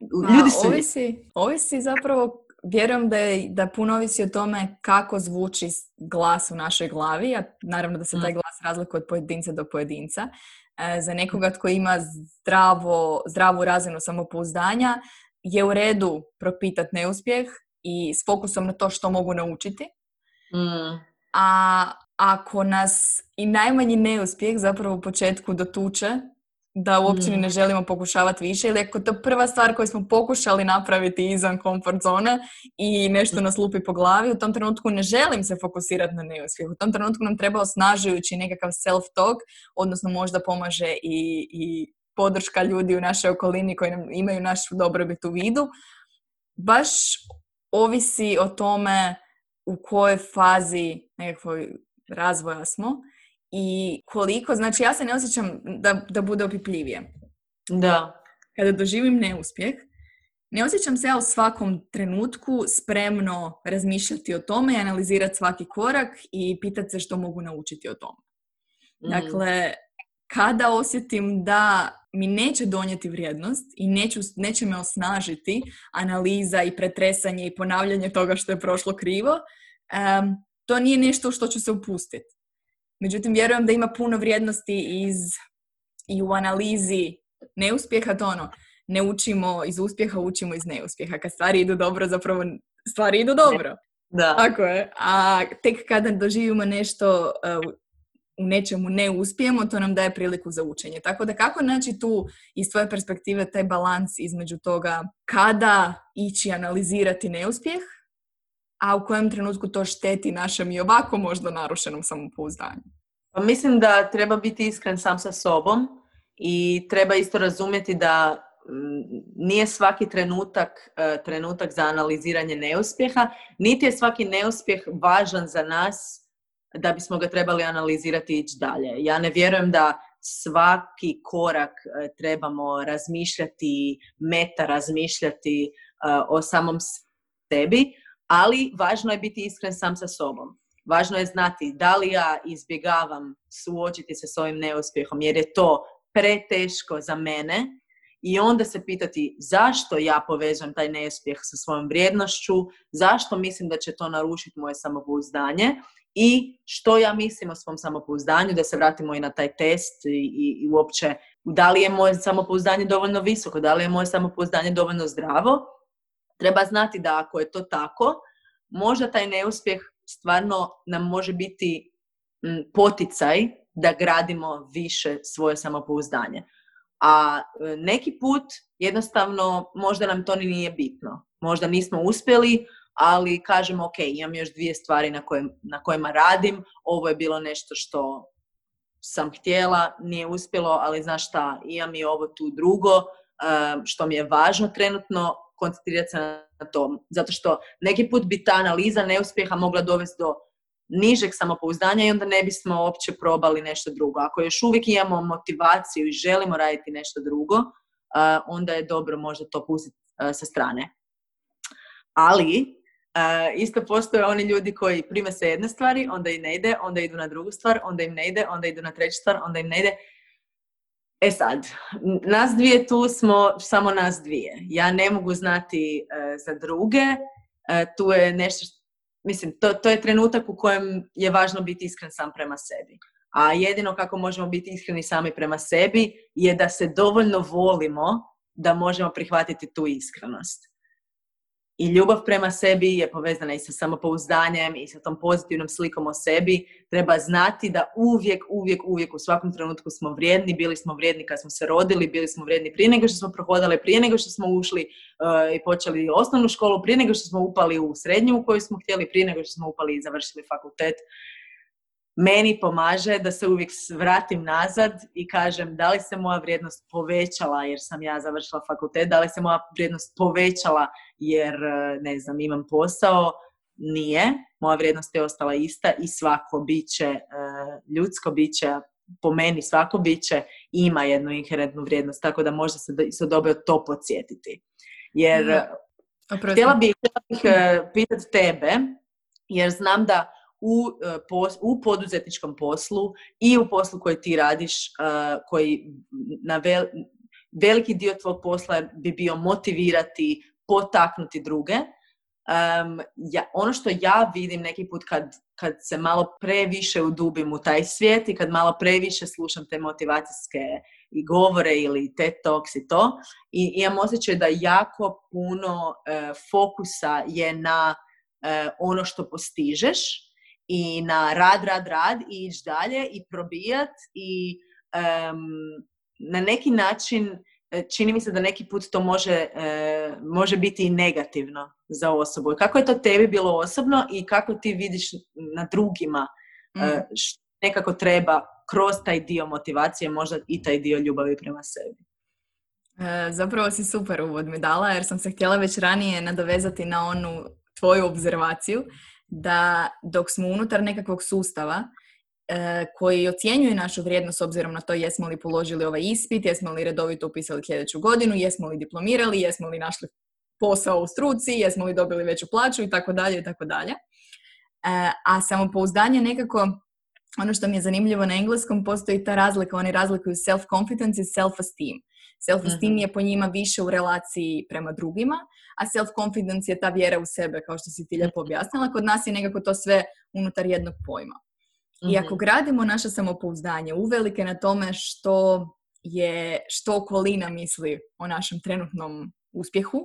Ljudi su... Ovisi, ovisi zapravo, vjerujem da, je, da puno ovisi o tome kako zvuči glas u našoj glavi, a naravno da se taj mm. glas razlikuje od pojedinca do pojedinca. E, za nekoga tko ima zdravo, zdravu razinu samopouzdanja je u redu propitati neuspjeh i s fokusom na to što mogu naučiti. Mm. A ako nas i najmanji neuspjeh zapravo u početku dotuče, da uopće ni ne mm. želimo pokušavati više ili ako to prva stvar koju smo pokušali napraviti izvan komfort zone i nešto nas lupi po glavi, u tom trenutku ne želim se fokusirati na neuspjeh. U tom trenutku nam treba osnažujući nekakav self-talk, odnosno možda pomaže i, i podrška ljudi u našoj okolini koji nam imaju našu dobrobit u vidu. Baš ovisi o tome u kojoj fazi nekakvoj razvoja smo i koliko, znači ja se ne osjećam da, da bude opipljivije. Da. Kada doživim neuspjeh, ne osjećam se ja u svakom trenutku spremno razmišljati o tome i analizirati svaki korak i pitati se što mogu naučiti o tome. Mm. Dakle, kada osjetim da mi neće donijeti vrijednost i neću, neće me osnažiti analiza i pretresanje i ponavljanje toga što je prošlo krivo, um, to nije nešto što ću se upustiti. Međutim, vjerujem da ima puno vrijednosti iz, i u analizi neuspjeha, to ono, ne učimo iz uspjeha, učimo iz neuspjeha. Kad stvari idu dobro, zapravo stvari idu dobro. Da. Tako je. A tek kada doživimo nešto uh, u nečemu ne uspijemo, to nam daje priliku za učenje. Tako da kako naći tu iz tvoje perspektive taj balans između toga kada ići analizirati neuspjeh, a u kojem trenutku to šteti našem i ovako možda narušenom samopouzdanju? Pa mislim da treba biti iskren sam sa sobom i treba isto razumjeti da mm, nije svaki trenutak e, trenutak za analiziranje neuspjeha, niti je svaki neuspjeh važan za nas da bismo ga trebali analizirati i ići dalje. Ja ne vjerujem da svaki korak e, trebamo razmišljati, meta razmišljati e, o samom sebi, ali važno je biti iskren sam sa sobom. Važno je znati da li ja izbjegavam suočiti se s ovim neuspjehom jer je to preteško za mene i onda se pitati zašto ja povežem taj neuspjeh sa svojom vrijednošću, zašto mislim da će to narušiti moje samopouzdanje i što ja mislim o svom samopouzdanju, da se vratimo i na taj test i, i, uopće da li je moje samopouzdanje dovoljno visoko, da li je moje samopouzdanje dovoljno zdravo treba znati da ako je to tako, možda taj neuspjeh stvarno nam može biti poticaj da gradimo više svoje samopouzdanje. A e, neki put jednostavno možda nam to ni nije bitno. Možda nismo uspjeli, ali kažemo ok, imam još dvije stvari na, na kojima radim, ovo je bilo nešto što sam htjela, nije uspjelo, ali znaš šta, imam i ovo tu drugo, e, što mi je važno trenutno, koncentrirati se na to. Zato što neki put bi ta analiza neuspjeha mogla dovesti do nižeg samopouzdanja i onda ne bismo uopće probali nešto drugo. Ako još uvijek imamo motivaciju i želimo raditi nešto drugo, onda je dobro možda to pustiti sa strane. Ali, isto postoje oni ljudi koji prime se jedne stvari, onda im ne ide, onda idu na drugu stvar, onda im ne ide, onda idu na treću stvar, onda im ne ide. E sad, nas dvije tu smo samo nas dvije. Ja ne mogu znati e, za druge. E, tu je nešto mislim, to, to je trenutak u kojem je važno biti iskren sam prema sebi. A jedino kako možemo biti iskreni sami prema sebi je da se dovoljno volimo da možemo prihvatiti tu iskrenost. I ljubav prema sebi je povezana i sa samopouzdanjem i sa tom pozitivnom slikom o sebi. Treba znati da uvijek, uvijek, uvijek u svakom trenutku smo vrijedni. Bili smo vrijedni kad smo se rodili, bili smo vrijedni prije nego što smo prohodali, prije nego što smo ušli uh, i počeli osnovnu školu, prije nego što smo upali u srednju u koju smo htjeli, prije nego što smo upali i završili fakultet meni pomaže da se uvijek vratim nazad i kažem da li se moja vrijednost povećala jer sam ja završila fakultet, da li se moja vrijednost povećala jer, e, ne znam, imam posao, nije. Moja vrijednost je ostala ista i svako biće, e, ljudsko biće, po meni svako biće ima jednu inherentnu vrijednost, tako da možda se isto dobro to podsjetiti. Jer htjela bih, htjela bih pitati tebe, jer znam da u, e, u poduzetničkom poslu i u poslu koji ti radiš, e, koji na veliki dio tvog posla bi bio motivirati, potaknuti druge. ja, ono što ja vidim neki put kad, kad se malo previše udubim u taj svijet i kad malo previše slušam te motivacijske i govore ili te talks i to, i imam osjećaj da jako puno e, fokusa je na ono što postižeš, i na rad, rad, rad i ići dalje i probijat i na neki način e, čini mi se da neki put to može, e, može biti i negativno za osobu. Kako je to tebi bilo osobno i kako ti vidiš na drugima mm. što nekako treba kroz taj dio motivacije, možda i taj dio ljubavi prema sebi? zapravo si super uvod mi dala jer sam se htjela već ranije nadovezati na onu tvoju obzervaciju da dok smo unutar nekakvog sustava e, koji ocjenjuje našu vrijednost s obzirom na to jesmo li položili ovaj ispit, jesmo li redovito upisali sljedeću godinu, jesmo li diplomirali, jesmo li našli posao u struci, jesmo li dobili veću plaću i tako dalje i tako dalje. E, a samopouzdanje nekako, ono što mi je zanimljivo na engleskom, postoji ta razlika, oni razlikuju self-confidence i self-esteem. Self-esteem mhm. je po njima više u relaciji prema drugima, a self-confidence je ta vjera u sebe, kao što si ti lijepo mhm. objasnila. Kod nas je nekako to sve unutar jednog pojma. I ako mhm. gradimo naše samopouzdanje uvelike na tome što je, što okolina misli o našem trenutnom uspjehu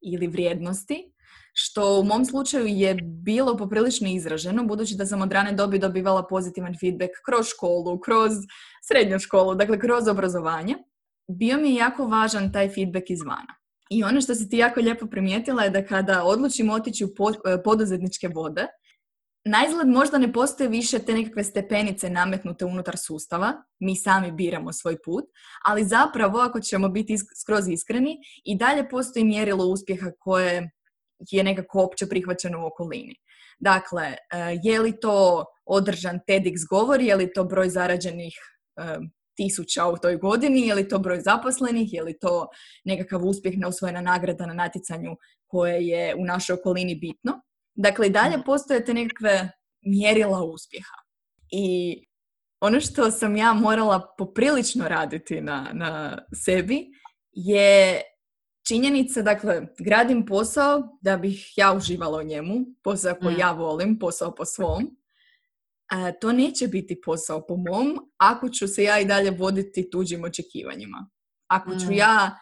ili vrijednosti, što u mom slučaju je bilo poprilično izraženo, budući da sam od rane dobi dobivala pozitivan feedback kroz školu, kroz srednju školu, dakle kroz obrazovanje bio mi je jako važan taj feedback izvana. I ono što si ti jako lijepo primijetila je da kada odlučimo otići u e, poduzetničke vode, najzgled možda ne postoje više te nekakve stepenice nametnute unutar sustava, mi sami biramo svoj put, ali zapravo ako ćemo biti skroz iskreni i dalje postoji mjerilo uspjeha koje je nekako opće prihvaćeno u okolini. Dakle, e, je li to održan TEDx govor, je li to broj zarađenih e, tisuća u toj godini, je li to broj zaposlenih, je li to nekakav uspjeh na usvojena nagrada na natjecanju koje je u našoj okolini bitno. Dakle, i dalje mhm. postoje te nekakve mjerila uspjeha. I ono što sam ja morala poprilično raditi na, na sebi je činjenica, dakle, gradim posao da bih ja uživala u njemu, posao koji mm. ja volim, posao po svom, to neće biti posao po mom ako ću se ja i dalje voditi tuđim očekivanjima. Ako ću mm. ja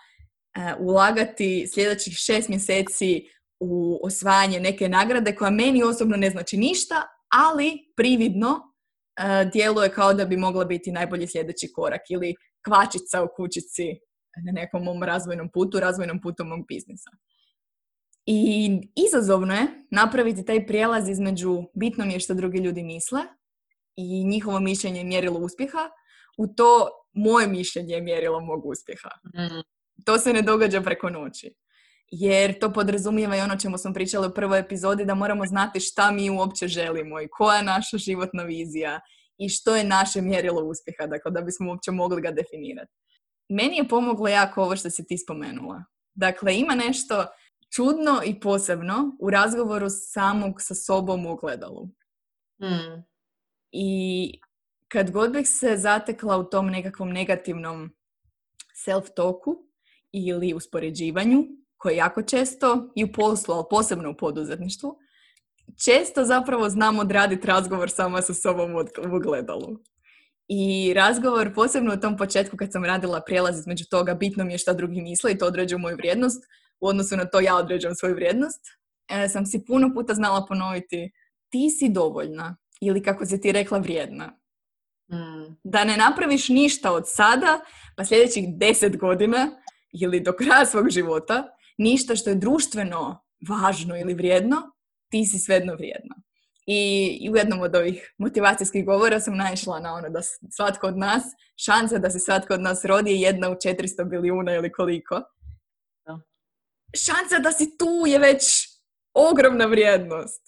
ulagati sljedećih šest mjeseci u osvajanje neke nagrade koja meni osobno ne znači ništa, ali prividno djeluje kao da bi mogla biti najbolji sljedeći korak ili kvačica u kućici na nekom mom razvojnom putu, razvojnom putu mog biznisa. I izazovno je napraviti taj prijelaz između bitno mi je što drugi ljudi misle i njihovo mišljenje je mjerilo uspjeha, u to moje mišljenje je mjerilo mog uspjeha. Mm. To se ne događa preko noći. Jer to podrazumijeva i ono čemu smo pričali u prvoj epizodi, da moramo znati šta mi uopće želimo i koja je naša životna vizija i što je naše mjerilo uspjeha, dakle da bismo uopće mogli ga definirati. Meni je pomoglo jako ovo što si ti spomenula. Dakle, ima nešto čudno i posebno u razgovoru samog sa sobom u ogledalu. Hmm. I kad god bih se zatekla u tom nekakvom negativnom self-talku ili uspoređivanju, koje jako često i u poslu, ali posebno u poduzetništvu, često zapravo znam odraditi razgovor sama sa sobom u ogledalu. I razgovor, posebno u tom početku kad sam radila prijelaz između toga, bitno mi je šta drugi misle i to određuju moju vrijednost, u odnosu na to ja određujem svoju vrijednost, e, sam si puno puta znala ponoviti ti si dovoljna ili kako si ti rekla vrijedna. Mm. Da ne napraviš ništa od sada, pa sljedećih deset godina ili do kraja svog života, ništa što je društveno važno ili vrijedno, ti si svejedno vrijedna. I, u jednom od ovih motivacijskih govora sam naišla na ono da svatko od nas, šansa da se svatko od nas rodi je jedna u 400 bilijuna ili koliko šansa da si tu je već ogromna vrijednost.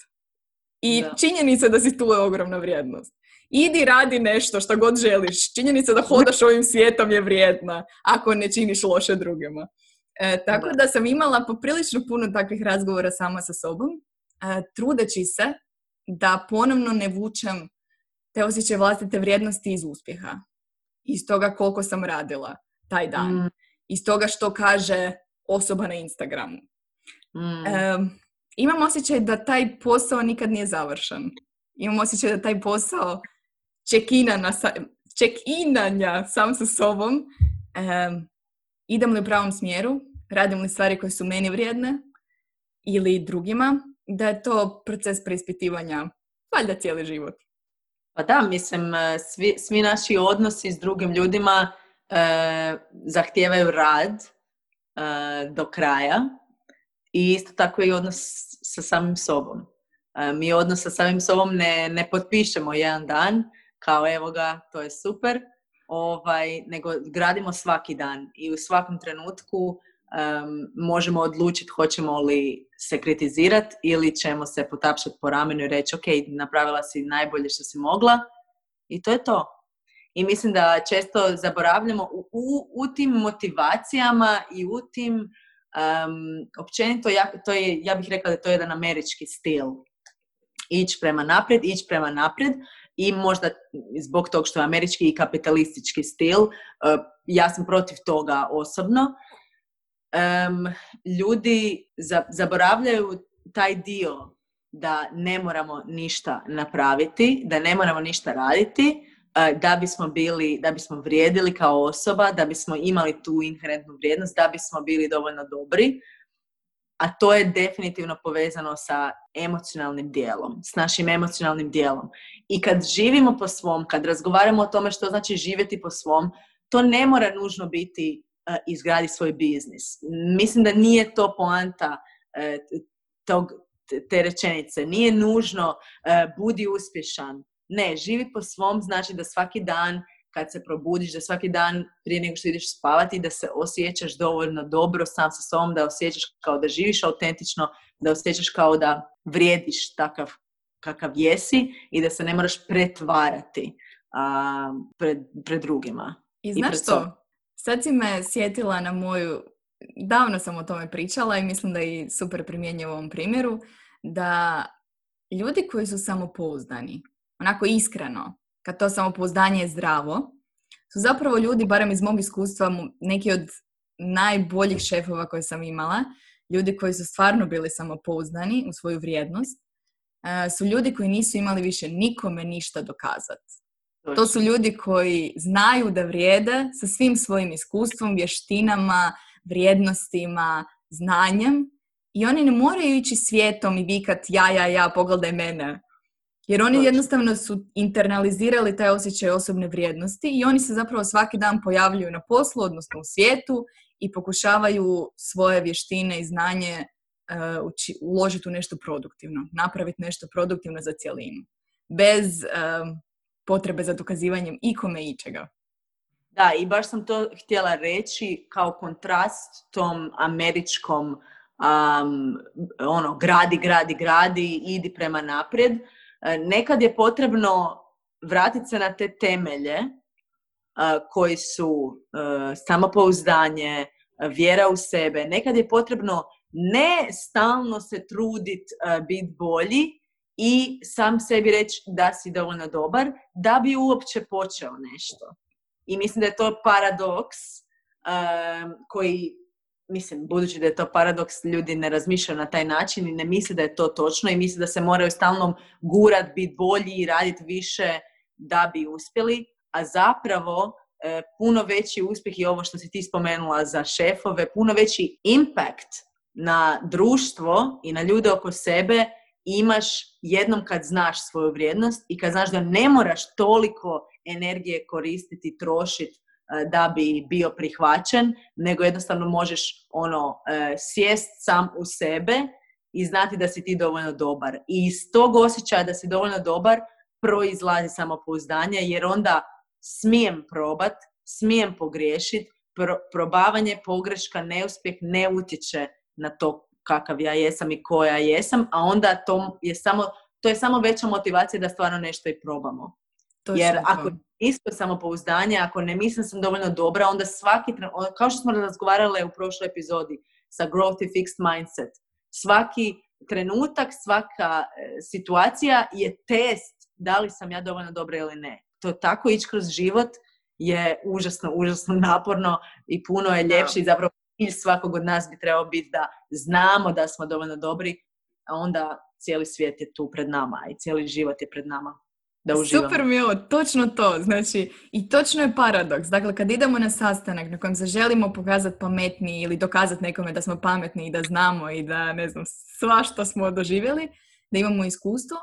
I da. činjenica da si tu je ogromna vrijednost. Idi radi nešto što god želiš. Činjenica da hodaš ovim svijetom je vrijedna ako ne činiš loše drugima. E, tako da. sam imala poprilično puno takvih razgovora sama sa sobom, e, trudeći se da ponovno ne vučem te osjećaje vlastite vrijednosti iz uspjeha. Iz toga koliko sam radila taj dan. Mm. Iz toga što kaže osoba na Instagramu. Mm. Imam osjećaj da taj posao nikad nije završen. Imam osjećaj da taj posao čekinanja sam sa sobom um, idem li u pravom smjeru, radim li stvari koje su meni vrijedne ili drugima, da je to proces preispitivanja valjda cijeli život. Pa da, mislim, eh, svi, svi naši odnosi s drugim ljudima e, zahtijevaju rad E, do kraja i isto tako i odnos sa samim sobom. E, mi odnos sa samim sobom ne, ne potpišemo jedan dan kao evo ga, to je super, ovaj, nego gradimo svaki dan i u svakom trenutku možemo odlučiti hoćemo li se kritizirati ili ćemo se potapšati po ramenu i reći ok, napravila si najbolje što si mogla i to je to. I mislim da često zaboravljamo u, u, tim motivacijama i u tim um, općenito, ja, to je, ja bih rekla da to je jedan američki stil. Ići prema naprijed, ići prema naprijed i možda zbog tog što je američki i kapitalistički stil, uh, ja sam protiv toga osobno. Um, ljudi zaboravljaju taj dio da ne moramo ništa napraviti, da ne moramo ništa raditi, da bismo bili, da bismo vrijedili kao osoba, da bismo imali tu inherentnu vrijednost, da bismo bili dovoljno dobri, a to je definitivno povezano sa emocionalnim dijelom, s našim emocionalnim dijelom. I kad živimo po svom, kad razgovaramo o tome što znači živjeti po svom, to ne mora nužno biti uh, izgradi svoj biznis. Mislim da nije to poanta uh, tog, te rečenice. Nije nužno uh, budi uspješan, ne, živi po svom znači da svaki dan kad se probudiš, da svaki dan prije nego što ideš spavati, da se osjećaš dovoljno dobro sam sa sobom, da osjećaš kao da živiš autentično, da osjećaš kao da vrijediš takav kakav jesi i da se ne moraš pretvarati a, pred, pred drugima. I znaš I što? Sad si me sjetila na moju, davno sam o tome pričala i mislim da i super primjenjujem u ovom primjeru, da ljudi koji su samopouzdani, onako iskreno, kad to samopouzdanje je zdravo, su zapravo ljudi, barem iz mog iskustva, neki od najboljih šefova koje sam imala, ljudi koji su stvarno bili samopouzdani u svoju vrijednost, e, su ljudi koji nisu imali više nikome ništa dokazati. To su ljudi koji znaju da vrijede sa svim svojim iskustvom, vještinama, vrijednostima, znanjem i oni ne moraju ići svijetom i vikat ja, ja, ja, pogledaj mene Jer oni jednostavno su internalizirali taj osjećaj osobne vrijednosti i oni se zapravo svaki dan pojavljuju na poslu, odnosno u svijetu i pokušavaju svoje vještine i znanje uh, uložiti u nešto produktivno, napraviti nešto produktivno za cjelinu. Bez potrebe za dokazivanjem ikome ičega. Da, i baš sam to htjela reći kao kontrast tom američkom um, ono, gradi, gradi, gradi, idi prema naprijed. E, nekad je potrebno vratiti se na te temelje uh, koji su uh, samopouzdanje, vjera u sebe. Nekad je potrebno ne stalno se trudit biti bolji i sam sebi reći da si dovoljno dobar da bi uopće počeo nešto. I mislim da je to paradoks koji, mislim, budući da je to paradoks, ljudi ne razmišljaju na taj način i ne misle da je to točno i misle da se moraju stalno gurat, biti bolji i raditi više da bi uspjeli, a zapravo e, puno veći uspjeh i ovo što si ti spomenula za šefove, puno veći impact na društvo i na ljude oko sebe imaš jednom kad znaš svoju vrijednost i kad znaš da ne moraš toliko energije koristiti, trošiti da bi bio prihvaćen, nego jednostavno možeš ono e, sjest sam u sebe i znati da si ti dovoljno dobar. I iz tog osjećaja da si dovoljno dobar proizlazi samopouzdanje jer onda smijem probat, smijem pogriješiti, probavanje, pogreška, neuspjeh ne utječe na to kakav ja jesam i koja jesam, a onda to je samo, to je samo veća motivacija da stvarno nešto i probamo. To Jer ako isto samopouzdanje, ako ne mislim sam dovoljno dobra, onda svaki, kao što smo razgovarali u prošloj epizodi sa Growth i Fixed Mindset, svaki trenutak, svaka e, situacija je test da li sam ja dovoljno dobra ili ne. To tako ići kroz život je užasno, užasno naporno i puno je ljepše i zapravo cilj svakog od nas bi trebao biti da znamo da smo dovoljno dobri, a onda cijeli svijet je tu pred nama i cijeli život je pred nama. Da uživamo. Super mi je ovo, točno to. Znači, i točno je paradoks. Dakle, kad idemo na sastanak na kojem se želimo pokazati pametni ili dokazati nekome da smo pametni i da znamo i da, ne znam, svašta smo doživjeli, da imamo iskustvo,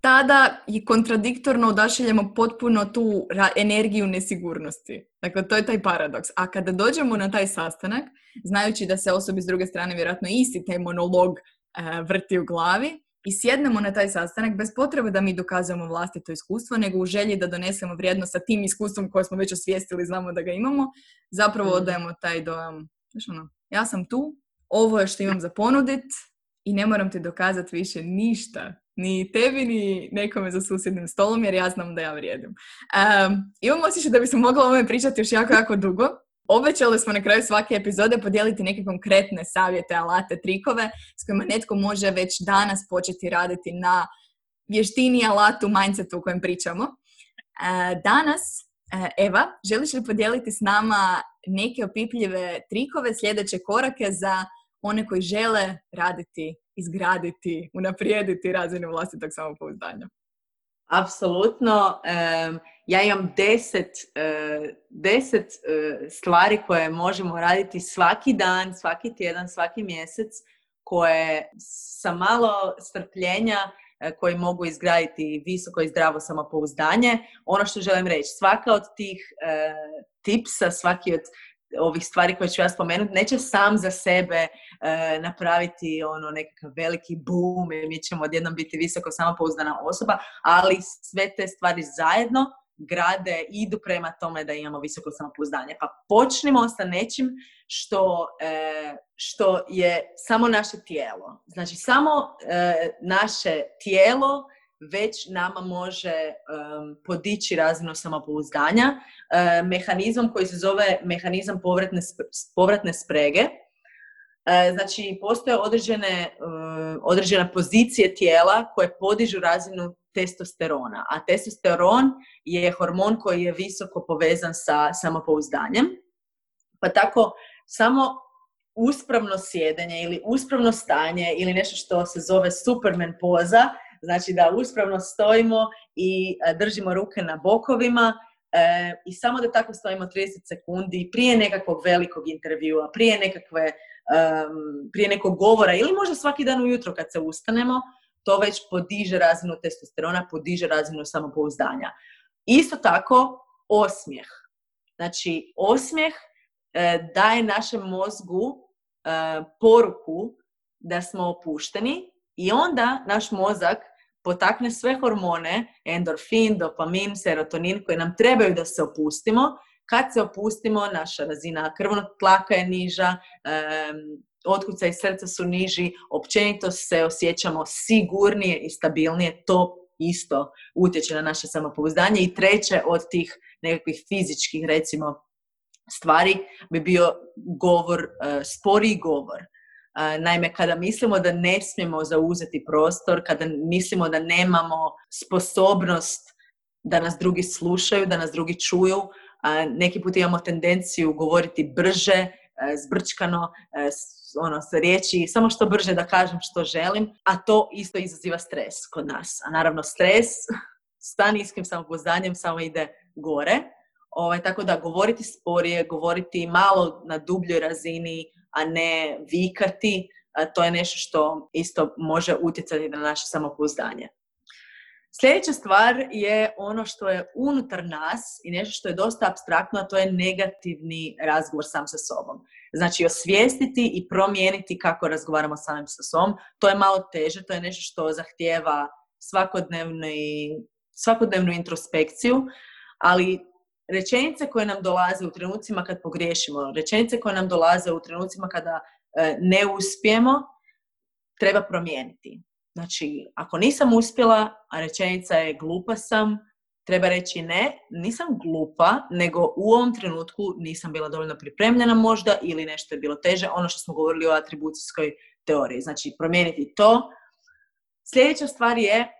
tada je kontradiktorno odašiljemo potpuno tu energiju nesigurnosti. Dakle, to je taj paradoks. A kada dođemo na taj sastanak, znajući da se osobi s druge strane vjerojatno isti taj monolog e, vrti u glavi, i sjednemo na taj sastanak bez potrebe da mi dokazujemo vlastito iskustvo, nego u želji da donesemo vrijednost sa tim iskustvom koje smo već osvijestili, znamo da ga imamo, zapravo mhm. odajemo taj dojam, ono, ja sam tu, ovo je što imam za ponudit i ne moram ti dokazati više ništa ni tebi, ni nekome za susjednim stolom, jer ja znam da ja vrijedim. Um, imam osjećaj da bismo mogli o ovome pričati još jako, jako dugo. Obećali smo na kraju svake epizode podijeliti neke konkretne savjete, alate, trikove s kojima netko može već danas početi raditi na vještini, alatu, mindsetu u kojem pričamo. Uh, danas, uh, Eva, želiš li podijeliti s nama neke opipljive trikove, sljedeće korake za one koji žele raditi izgraditi, unaprijediti razinu vlastitog samopouzdanja? Apsolutno. Ja imam deset, e, deset e, stvari koje možemo raditi svaki dan, svaki tjedan, svaki mjesec, koje sa malo strpljenja e, koji mogu izgraditi visoko i zdravo samopouzdanje. Ono što želim reći, svaka od tih tipsa, svaki od ovih stvari koje ću ja spomenuti neće sam za sebe e, napraviti ono nekakav veliki boom i mi ćemo odjednom biti visoko samopouzdana osoba, ali sve te stvari zajedno grade idu prema tome da imamo visoko samopouzdanje. Pa počnimo sa nečim što, e, što je samo naše tijelo. Znači samo e, naše tijelo već nama može um, podići razinu samopouzdanja uh, mehanizmom koji se zove mehanizam povratne, povratne sprege. Uh, znači, postoje određene, uh, određene pozicije tijela koje podižu razinu testosterona, a testosteron je hormon koji je visoko povezan sa samopouzdanjem. Pa tako, samo uspravno sjedenje ili uspravno stanje ili nešto što se zove superman poza Znači da uspravno stojimo i e, držimo ruke na bokovima e, i samo da tako stojimo 30 sekundi prije nekakvog velikog intervjua, prije nekakve, prije nekog govora ili možda svaki dan ujutro kad se ustanemo, to već podiže razinu testosterona, podiže razinu samopouzdanja. Isto tako, osmijeh. Znači, osmijeh e, daje našem mozgu poruku da smo opušteni i onda naš mozak potakne sve hormone, endorfin, dopamin, serotonin koji nam trebaju da se opustimo. Kad se opustimo, naša razina krvnog tlaka je niža, otkuca i srca su niži, općenito se osjećamo sigurnije i stabilnije, to isto utječe na naše samopouzdanje. I treće od tih nekakvih fizičkih, recimo, stvari bi bio govor, uh, sporiji govor. Naime, kada mislimo da ne smijemo zauzeti prostor, kada mislimo da nemamo sposobnost da nas drugi slušaju, da nas drugi čuju, neki put imamo tendenciju govoriti brže, e, zbrčkano, e, ono, sa riječi, samo što brže da kažem što želim, a to isto izaziva stres kod nas. A naravno, stres sa niskim samopoznanjem samo ide gore. Ovaj, tako da govoriti sporije, govoriti malo na dubljoj razini, a ne vikati, to je nešto što isto može utjecati na naše samopouzdanje. Sljedeća stvar je ono što je unutar nas i nešto što je dosta abstraktno, a to je negativni razgovor sam sa sobom. Znači osvijestiti i promijeniti kako razgovaramo samim sa sobom. To je malo teže, to je nešto što zahtijeva svakodnevnu introspekciju, ali rečenice koje nam dolaze u trenucima kad pogriješimo, rečenice koje nam dolaze u trenucima kada e, ne uspijemo, treba promijeniti. Znači, ako nisam uspjela, a rečenica je glupa sam, treba reći ne, nisam glupa, nego u ovom trenutku nisam bila dovoljno pripremljena možda ili nešto je bilo teže, ono što smo govorili o atribucijskoj teoriji. Znači, promijeniti to. Sljedeća stvar je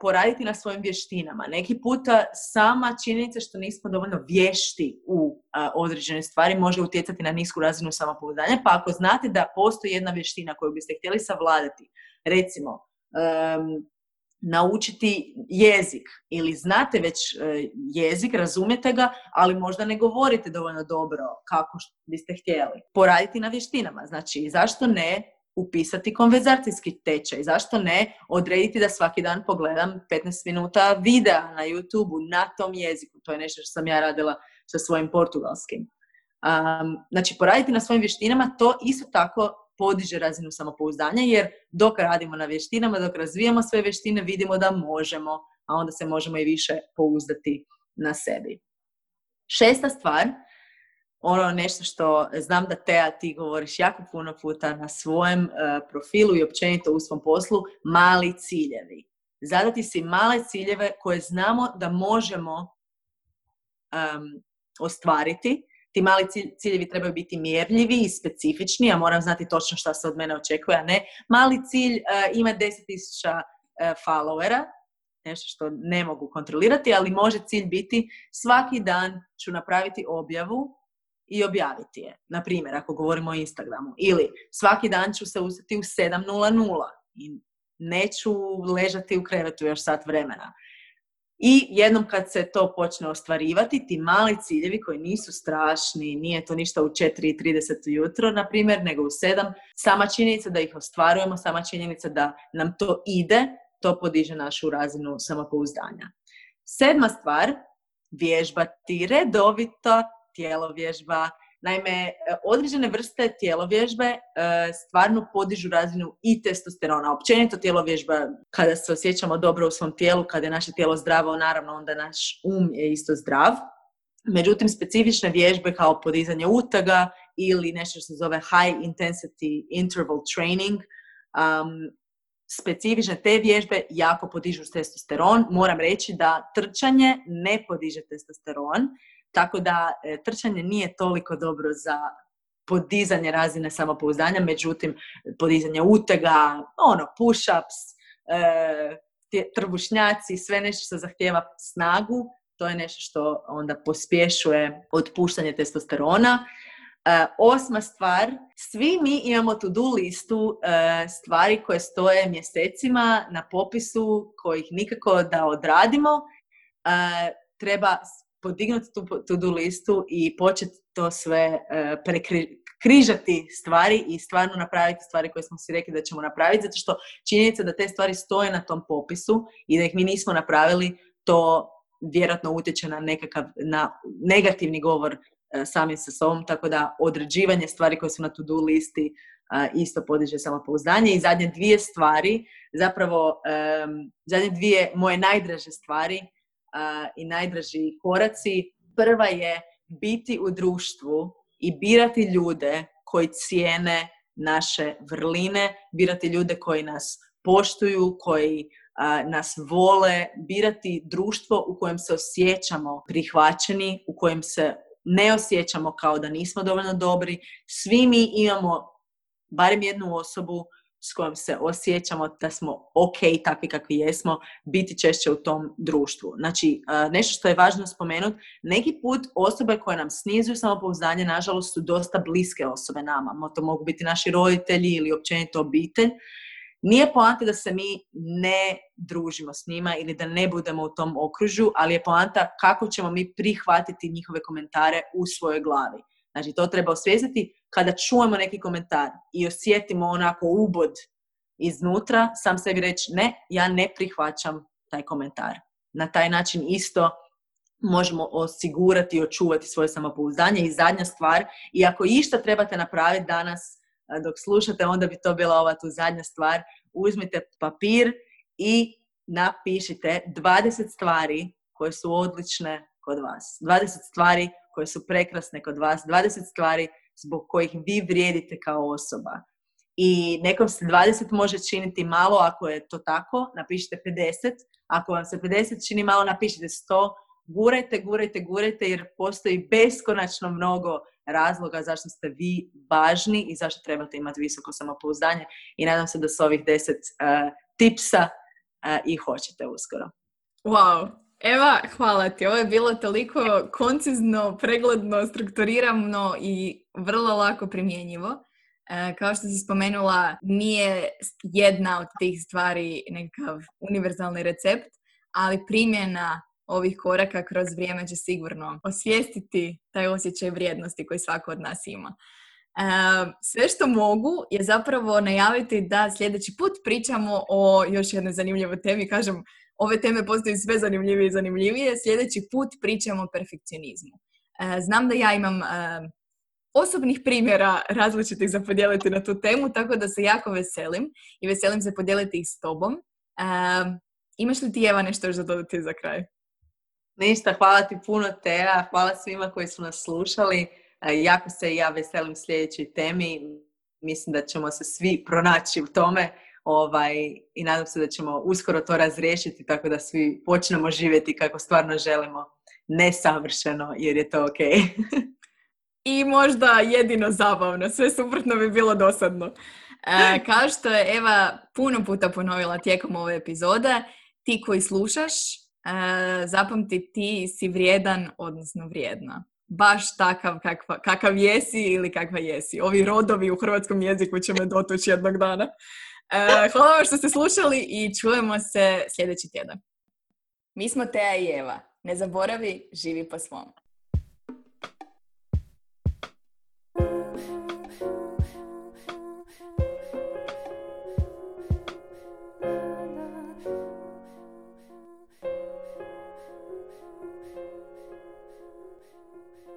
poraditi na svojim vještinama. Neki puta sama činjenica što nismo dovoljno vješti u uh, određene stvari može utjecati na nisku razinu samopouzdanja, pa ako znate da postoji jedna vještina koju biste htjeli savladati, recimo naučiti jezik ili znate već e, jezik, razumijete ga, ali možda ne govorite dovoljno dobro kako biste htjeli. Poraditi na vještinama, znači zašto ne upisati konverzacijski tečaj. Zašto ne odrediti da svaki dan pogledam 15 minuta videa na YouTube na tom jeziku. To je nešto što sam ja radila sa svojim portugalskim. Um, znači, poraditi na svojim vještinama, to isto tako podiže razinu samopouzdanja, jer dok radimo na vještinama, dok razvijamo sve vještine, vidimo da možemo, a onda se možemo i više pouzdati na sebi. Šesta stvar ono nešto što znam da Teja ti govoriš jako puno puta na svojem e, profilu i općenito u svom poslu, mali ciljevi. Zadati si male ciljeve koje znamo da možemo ostvariti. Ti mali ciljevi trebaju biti mjerljivi i specifični, ja moram znati točno šta se od mene očekuje, a ne mali cilj uh, ima 10.000 uh, followera, nešto što ne mogu kontrolirati, ali može cilj biti svaki dan ću napraviti objavu i objaviti je. Na primjer, ako govorimo o Instagramu. Ili svaki dan ću se ustati u 7.00 i neću ležati u krevetu još sat vremena. I jednom kad se to počne ostvarivati, ti mali ciljevi koji nisu strašni, nije to ništa u 4.30 jutro, na primjer, nego u 7, sama činjenica da ih ostvarujemo, sama činjenica da nam to ide, to podiže našu razinu samopouzdanja. Sedma stvar, vježbati redovito tjelovježba. Naime, e, određene vrste tjelovježbe e, stvarno podižu razinu i testosterona. Općenito tjelovježba, kada se osjećamo dobro u svom tijelu, kada je naše tijelo zdravo, naravno onda naš um je isto zdrav. Međutim, specifične vježbe kao podizanje utaga ili nešto što se zove high intensity interval training, um, specifične te vježbe jako podižu testosteron. Moram reći da trčanje ne podiže testosteron, tako da e, trčanje nije toliko dobro za podizanje razine samopouzdanja, međutim, podizanje utega, ono, push-ups, e, trbušnjaci, sve nešto što zahtjeva snagu, to je nešto što onda pospješuje otpuštanje testosterona. E, osma stvar, svi mi imamo to-do listu e, stvari koje stoje mjesecima na popisu kojih nikako da odradimo. Treba podignuti tu to-do listu i početi to sve uh, križati stvari i stvarno napraviti stvari koje smo si rekli da ćemo napraviti, zato što činjenica da te stvari stoje na tom popisu i da ih mi nismo napravili, to vjerojatno utječe na nekakav na negativni govor e, samim sa sobom, tako da određivanje stvari koje su na to-do listi isto podiže samopouzdanje. I zadnje dvije stvari, zapravo zadnje dvije moje najdraže stvari i najdraži koraci. Prva je biti u društvu i birati ljude koji cijene naše vrline, birati ljude koji nas poštuju, koji nas vole, birati društvo u kojem se osjećamo prihvaćeni, u kojem se ne osjećamo kao da nismo dovoljno dobri. Svi mi imamo barem jednu osobu s kojom se osjećamo da smo ok takvi kakvi jesmo, biti češće u tom društvu. Znači, nešto što je važno spomenuti, neki put osobe koje nam snizuju samopouzdanje, nažalost, su dosta bliske osobe nama. To mogu biti naši roditelji ili općenito obitelj. Nije poanta da se mi ne družimo s njima ili da ne budemo u tom okružju, ali je poanta kako ćemo mi prihvatiti njihove komentare u svojoj glavi. Znači, to treba osvijestiti kada čujemo neki komentar i osjetimo onako ubod iznutra, sam sebi reći ne, ja ne prihvaćam taj komentar. Na taj način isto možemo osigurati i očuvati svoje samopouzdanje. I zadnja stvar, i ako išta trebate napraviti danas dok slušate, onda bi to bila ova tu zadnja stvar. Uzmite papir i napišite 20 stvari koje su odlične kod vas. 20 stvari koje su prekrasne kod vas, 20 stvari zbog kojih vi vrijedite kao osoba. I nekom se 20 može činiti malo, ako je to tako, napišite 50. Ako vam se 50 čini malo, napišite 100. Gurajte, gurajte, gurajte, jer postoji beskonačno mnogo razloga zašto ste vi važni i zašto trebate imati visoko samopouzdanje. I nadam se da s ovih 10 uh, tipsa uh, i hoćete uskoro. Wow, Eva, hvala ti. Ovo je bilo toliko koncizno, pregledno, strukturirano i vrlo lako primjenjivo. E, kao što si spomenula, nije jedna od tih stvari nekakav univerzalni recept, ali primjena ovih koraka kroz vrijeme će sigurno osvijestiti taj osjećaj vrijednosti koji svako od nas ima. E, sve što mogu je zapravo najaviti da sljedeći put pričamo o još jednoj zanimljivoj temi. Kažem, ove teme postaju sve zanimljivije i zanimljivije. Sljedeći put pričamo o perfekcionizmu. E, znam da ja imam e, osobnih primjera različitih za podijeliti na tu temu, tako da se jako veselim i veselim se podijeliti ih s tobom. E, imaš li ti Eva nešto još za dodati za kraj? Ništa, hvala ti puno Teja, hvala svima koji su nas slušali. Jako se ja veselim sljedećoj temi. Mislim da ćemo se svi pronaći u tome Ovaj, I nadam se da ćemo uskoro to razriješiti tako da svi počnemo živjeti kako stvarno želimo. Nesavršeno, jer je to ok. I možda jedino zabavno. Sve suprotno bi bilo dosadno. E, kao što je Eva puno puta ponovila tijekom ove epizode, ti koji slušaš, e, zapamti ti si vrijedan, odnosno vrijedna. Baš takav kakva, kakav jesi ili kakva jesi. Ovi rodovi u hrvatskom jeziku će me dotući jednog dana. Uh, hvala vam što ste slušali i čujemo se sljedeći tjedan. Mi smo Teja i Eva. Ne zaboravi, živi po svom.